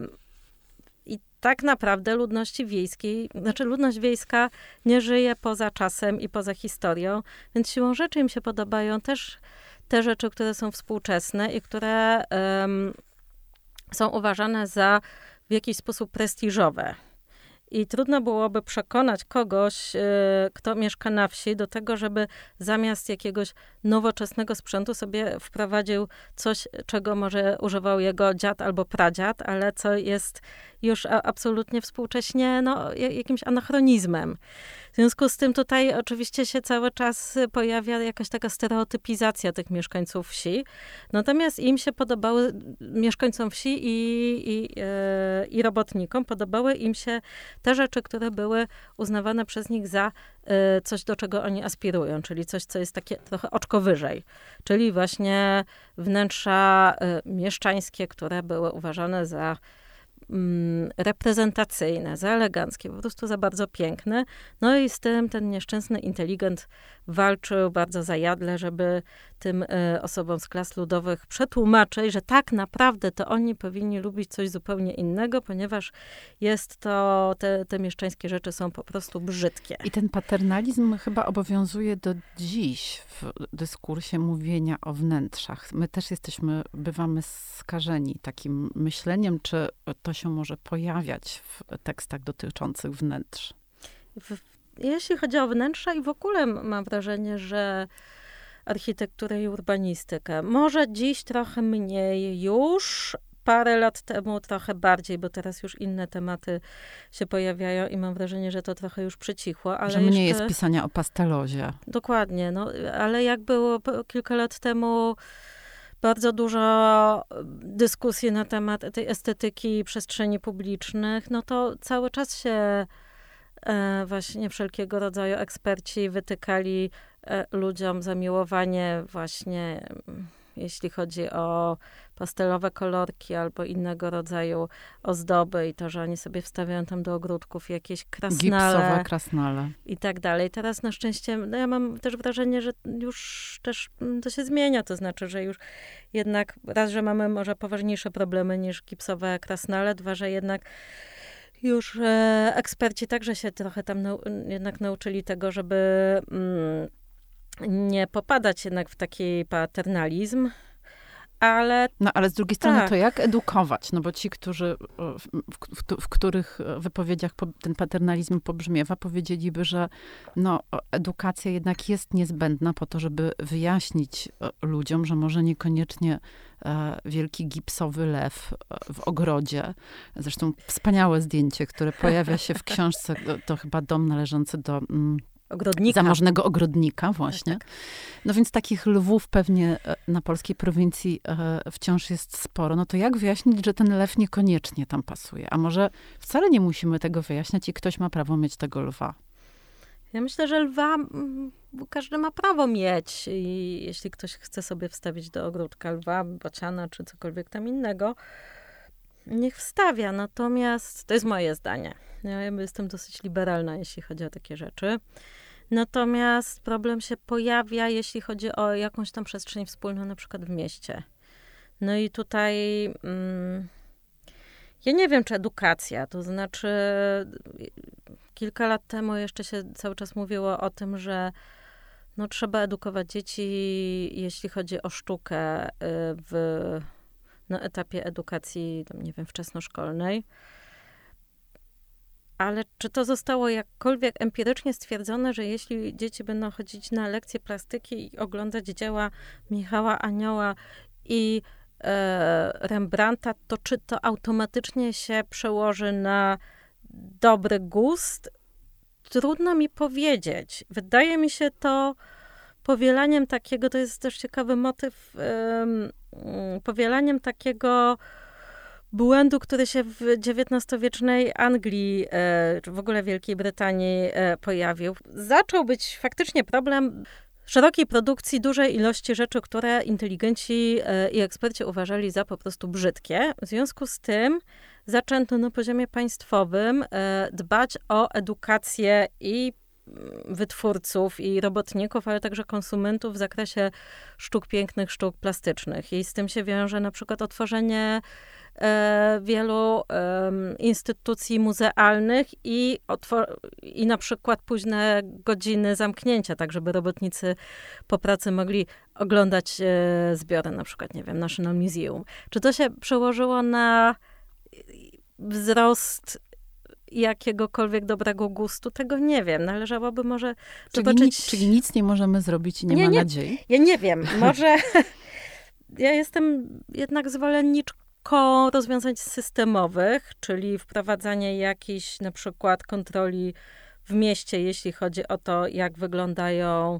I tak naprawdę ludności wiejskiej, znaczy ludność wiejska nie żyje poza czasem i poza historią, więc siłą rzeczy im się podobają też te rzeczy, które są współczesne i które są uważane za w jakiś sposób prestiżowe. I trudno byłoby przekonać kogoś, y, kto mieszka na wsi, do tego, żeby zamiast jakiegoś nowoczesnego sprzętu sobie wprowadził coś, czego może używał jego dziad albo pradziad, ale co jest już absolutnie współcześnie no, jakimś anachronizmem. W związku z tym tutaj oczywiście się cały czas pojawia jakaś taka stereotypizacja tych mieszkańców wsi. Natomiast im się podobały, mieszkańcom wsi i, i, yy, i robotnikom, podobały im się te rzeczy, które były uznawane przez nich za yy, coś, do czego oni aspirują, czyli coś, co jest takie trochę oczko wyżej. Czyli właśnie wnętrza yy, mieszczańskie, które były uważane za reprezentacyjne, za eleganckie, po prostu za bardzo piękne. No i z tym ten nieszczęsny inteligent walczył bardzo zajadle, żeby tym y, osobom z klas ludowych przetłumaczyć, że tak naprawdę to oni powinni lubić coś zupełnie innego, ponieważ jest to, te, te mieszczańskie rzeczy są po prostu brzydkie. I ten paternalizm chyba obowiązuje do dziś w dyskursie mówienia o wnętrzach. My też jesteśmy, bywamy skażeni takim myśleniem, czy to się może pojawiać w tekstach dotyczących wnętrz. Jeśli chodzi o wnętrza i w ogóle mam wrażenie, że architekturę i urbanistykę. Może dziś trochę mniej już, parę lat temu trochę bardziej, bo teraz już inne tematy się pojawiają i mam wrażenie, że to trochę już przycichło. Ale że mniej jeszcze... jest pisania o pastelozie. Dokładnie, no, ale jak było kilka lat temu bardzo dużo dyskusji na temat tej estetyki przestrzeni publicznych, no to cały czas się e, właśnie wszelkiego rodzaju eksperci wytykali e, ludziom zamiłowanie właśnie jeśli chodzi o pastelowe kolorki albo innego rodzaju ozdoby i to, że oni sobie wstawiają tam do ogródków jakieś krasnale. Gipsowe krasnale. I tak dalej. Teraz na szczęście, no ja mam też wrażenie, że już też mm, to się zmienia, to znaczy, że już jednak raz, że mamy może poważniejsze problemy niż gipsowe krasnale, dwa, że jednak już e, eksperci także się trochę tam nau jednak nauczyli tego, żeby mm, nie popadać jednak w taki paternalizm, ale... No ale z drugiej strony tak. to jak edukować? No bo ci, którzy, w, w, w, których wypowiedziach ten paternalizm pobrzmiewa, powiedzieliby, że no, edukacja jednak jest niezbędna po to, żeby wyjaśnić ludziom, że może niekoniecznie e, wielki gipsowy lew e, w ogrodzie. Zresztą wspaniałe zdjęcie, które pojawia się w książce, to chyba dom należący do... Mm, Ogrodnika. Zamożnego ogrodnika, właśnie. Tak, tak. No więc takich lwów pewnie e, na polskiej prowincji e, wciąż jest sporo. No to jak wyjaśnić, że ten lew niekoniecznie tam pasuje? A może wcale nie musimy tego wyjaśniać i ktoś ma prawo mieć tego lwa? Ja myślę, że lwa każdy ma prawo mieć. I jeśli ktoś chce sobie wstawić do ogródka lwa, bociana czy cokolwiek tam innego, niech wstawia. Natomiast to jest moje zdanie. Ja jestem dosyć liberalna, jeśli chodzi o takie rzeczy. Natomiast problem się pojawia, jeśli chodzi o jakąś tam przestrzeń wspólną, na przykład w mieście. No i tutaj mm, ja nie wiem, czy edukacja, to znaczy kilka lat temu jeszcze się cały czas mówiło o tym, że no, trzeba edukować dzieci, jeśli chodzi o sztukę y, w na etapie edukacji, tam, nie wiem, wczesnoszkolnej. ale czy to zostało jakkolwiek empirycznie stwierdzone, że jeśli dzieci będą chodzić na lekcje plastyki i oglądać dzieła Michała Anioła i e, Rembrandta, to czy to automatycznie się przełoży na dobry gust? Trudno mi powiedzieć. Wydaje mi się to powielaniem takiego, to jest też ciekawy motyw, um, powielaniem takiego błędu, który się w XIX-wiecznej Anglii, e, czy w ogóle Wielkiej Brytanii e, pojawił. Zaczął być faktycznie problem szerokiej produkcji dużej ilości rzeczy, które inteligenci e, i eksperci uważali za po prostu brzydkie. W związku z tym zaczęto na poziomie państwowym dbać o edukację i mm, wytwórców i robotników, ale także konsumentów w zakresie sztuk pięknych, sztuk plastycznych. I z tym się wiąże na przykład otworzenie E, wielu instytucji muzealnych i, i na przykład późne godziny zamknięcia, tak żeby robotnicy po pracy mogli oglądać e, zbiory, na przykład, nie wiem, National Museum. Czy to się przełożyło na wzrost jakiegokolwiek dobrego gustu, tego nie wiem. Należałoby może czyli zobaczyć... Nic, czyli nic nie możemy zrobić i nie, nie ma nie, nadziei? Ja nie wiem. Może... ja jestem jednak zwolenniczką rozwiązań systemowych, czyli wprowadzanie jakichś na przykład kontroli w mieście, jeśli chodzi o to, jak wyglądają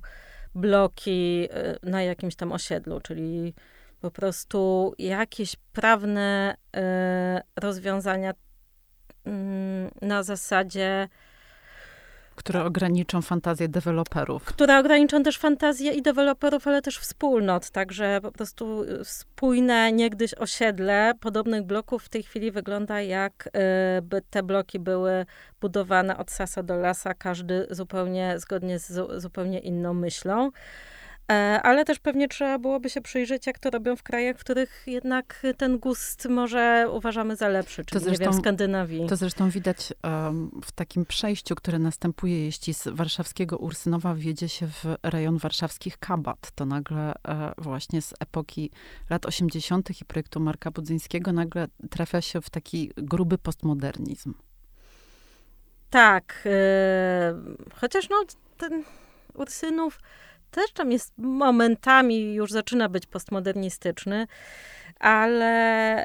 bloki y, na jakimś tam osiedlu, czyli po prostu jakieś prawne y, rozwiązania na zasadzie które ograniczą fantazję deweloperów. Które ograniczą też fantazję i deweloperów, ale też wspólnot. Także po prostu spójne niegdyś osiedle podobnych bloków w tej chwili wygląda jak y, by te bloki były budowane od sasa do lasa, każdy zupełnie zgodnie z zupełnie inną myślą. E, ale też pewnie trzeba byłoby się przyjrzeć, jak to robią w krajach, w których jednak ten gust może uważamy za lepszy, czyli zresztą, nie wiem, w Skandynawii. To zresztą widać um, w takim przejściu, które następuje, jeśli z warszawskiego Ursynowa wjedzie się w rejon warszawskich Kabat. To nagle e, właśnie z epoki lat 80. i projektu Marka Budzyńskiego nagle trafia się w taki gruby postmodernizm. Tak. E, chociaż no, ten Ursynów też tam jest momentami już zaczyna być postmodernistyczny, ale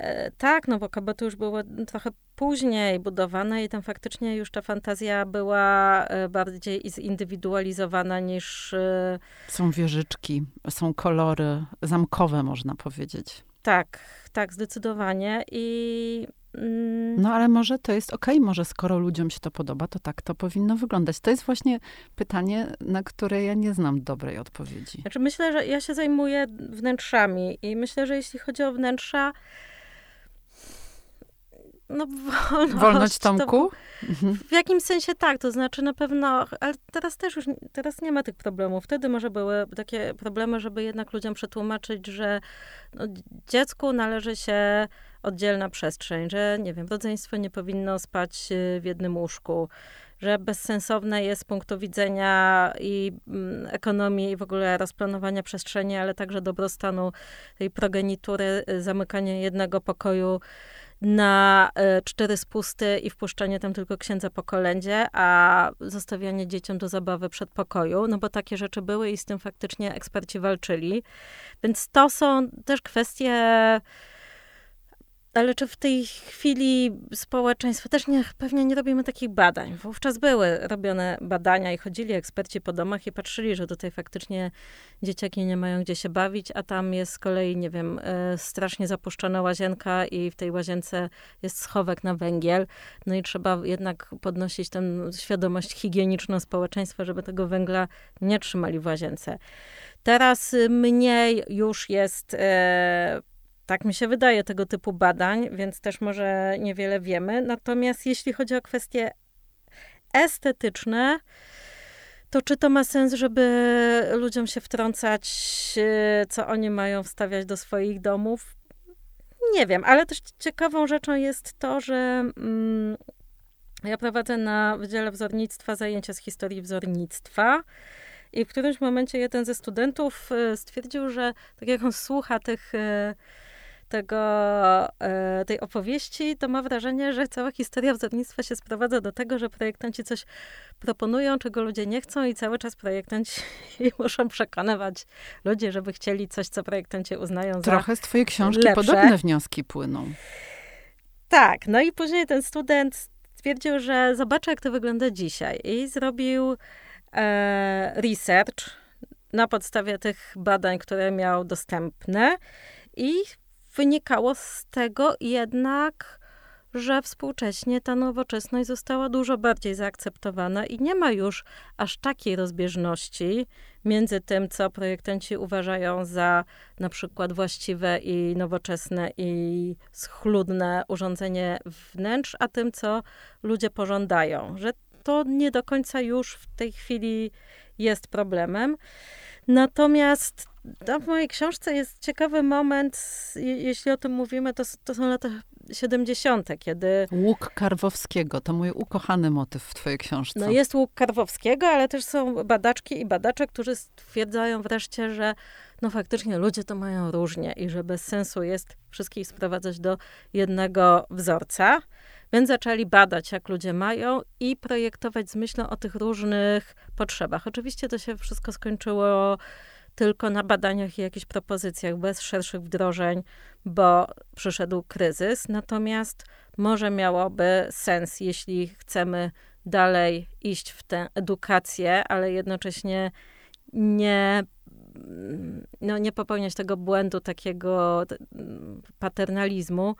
e, tak, no bo Kabato już było trochę później budowane i tam faktycznie już ta fantazja była e, bardziej zindywidualizowana niż... E, są wieżyczki, są kolory zamkowe, można powiedzieć. Tak, tak, zdecydowanie i Mm. No ale może to jest okej, okay, może skoro ludziom się to podoba, to tak to powinno wyglądać. To jest właśnie pytanie, na które ja nie znam dobrej odpowiedzi. Znaczy myślę, że ja się zajmuję wnętrzami i myślę, że jeśli chodzi o wnętrza, no wolność. Wolność Tomku? w jakimś sensie tak, to znaczy na pewno, ale teraz też już, teraz nie ma tych problemów. Wtedy może były takie problemy, żeby jednak ludziom przetłumaczyć, że no, dziecku należy się oddzielna przestrzeń, że nie wiem, rodzeństwo nie powinno spać y, w jednym łóżku, że bezsensowne jest z punktu widzenia i mm, ekonomii i w ogóle rozplanowania przestrzeni, ale także dobrostanu tej progenitury, y, zamykanie jednego pokoju na y, cztery spusty i wpuszczanie tam tylko księdza po kolędzie, a zostawianie dzieciom do zabawy przed pokoju, no bo takie rzeczy były i z tym faktycznie eksperci walczyli. Więc to są też kwestie ale czy w tej chwili społeczeństwo też nie, pewnie nie robimy takich badań? Wówczas były robione badania i chodzili eksperci po domach i patrzyli, że tutaj faktycznie dzieciaki nie mają gdzie się bawić, a tam jest z kolei, nie wiem, e, strasznie zapuszczona łazienka i w tej łazience jest schowek na węgiel. No i trzeba jednak podnosić tę świadomość higieniczną społeczeństwa, żeby tego węgla nie trzymali w łazience. Teraz mniej już jest e, tak mi się wydaje, tego typu badań, więc też może niewiele wiemy. Natomiast jeśli chodzi o kwestie estetyczne, to czy to ma sens, żeby ludziom się wtrącać, e, co oni mają wstawiać do swoich domów? Nie wiem, ale też ciekawą rzeczą jest to, że mm, ja prowadzę na Wydziale Wzornictwa zajęcia z historii wzornictwa. I w którymś momencie jeden ze studentów e, stwierdził, że tak jak on słucha tych e, tego, e, tej opowieści, to ma wrażenie, że cała historia wzornictwa się sprowadza do tego, że projektanci coś proponują, czego ludzie nie chcą i cały czas projektanci muszą przekonywać ludzi, żeby chcieli coś, co projektanci uznają Trochę za Trochę z twojej książki lepsze. podobne wnioski płyną. Tak, no i później ten student stwierdził, że zobaczy, jak to wygląda dzisiaj i zrobił e, research na podstawie tych badań, które miał dostępne i wynikało z tego jednak, że współcześnie ta nowoczesność została dużo bardziej zaakceptowana i nie ma już aż takiej rozbieżności między tym, co projektanci uważają za na przykład właściwe i nowoczesne i schludne urządzenie wnętrz, a tym, co ludzie pożądają. Że to nie do końca już w tej chwili jest problemem. Natomiast no, w mojej książce jest ciekawy moment, jeśli o tym mówimy, to, to są lata 70., kiedy. Łuk Karwowskiego to mój ukochany motyw w Twojej książce. No jest łuk Karwowskiego, ale też są badaczki i badacze, którzy stwierdzają wreszcie, że no faktycznie ludzie to mają różnie i że bez sensu jest wszystkich sprowadzać do jednego wzorca. Więc zaczęli badać, jak ludzie mają i projektować z myślą o tych różnych potrzebach. Oczywiście to się wszystko skończyło tylko na badaniach i jakichś propozycjach, bez szerszych wdrożeń, bo przyszedł kryzys. Natomiast może miałoby sens, jeśli chcemy dalej iść w tę edukację, ale jednocześnie nie, no, nie popełniać tego błędu takiego paternalizmu,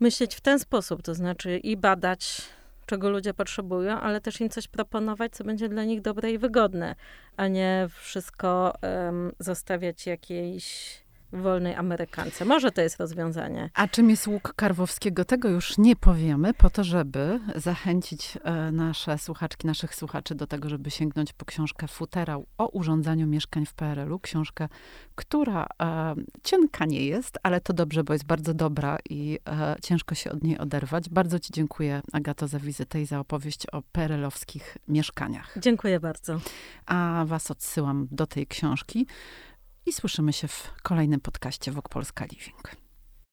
myśleć w ten sposób, to znaczy i badać, czego ludzie potrzebują, ale też im coś proponować, co będzie dla nich dobre i wygodne, a nie wszystko um, zostawiać jakiejś wolnej Amerykance. Może to jest rozwiązanie. A czym jest łuk Karwowskiego? Tego już nie powiemy, po to, żeby zachęcić e, nasze słuchaczki, naszych słuchaczy do tego, żeby sięgnąć po książkę Futerał o urządzaniu mieszkań w PRL-u. Książkę, która e, cienka nie jest, ale to dobrze, bo jest bardzo dobra i e, ciężko się od niej oderwać. Bardzo ci dziękuję, Agato, za wizytę i za opowieść o PRL-owskich mieszkaniach. Dziękuję bardzo. A was odsyłam do tej książki i słyszymy się w kolejnym podcaście Wok Polska Living.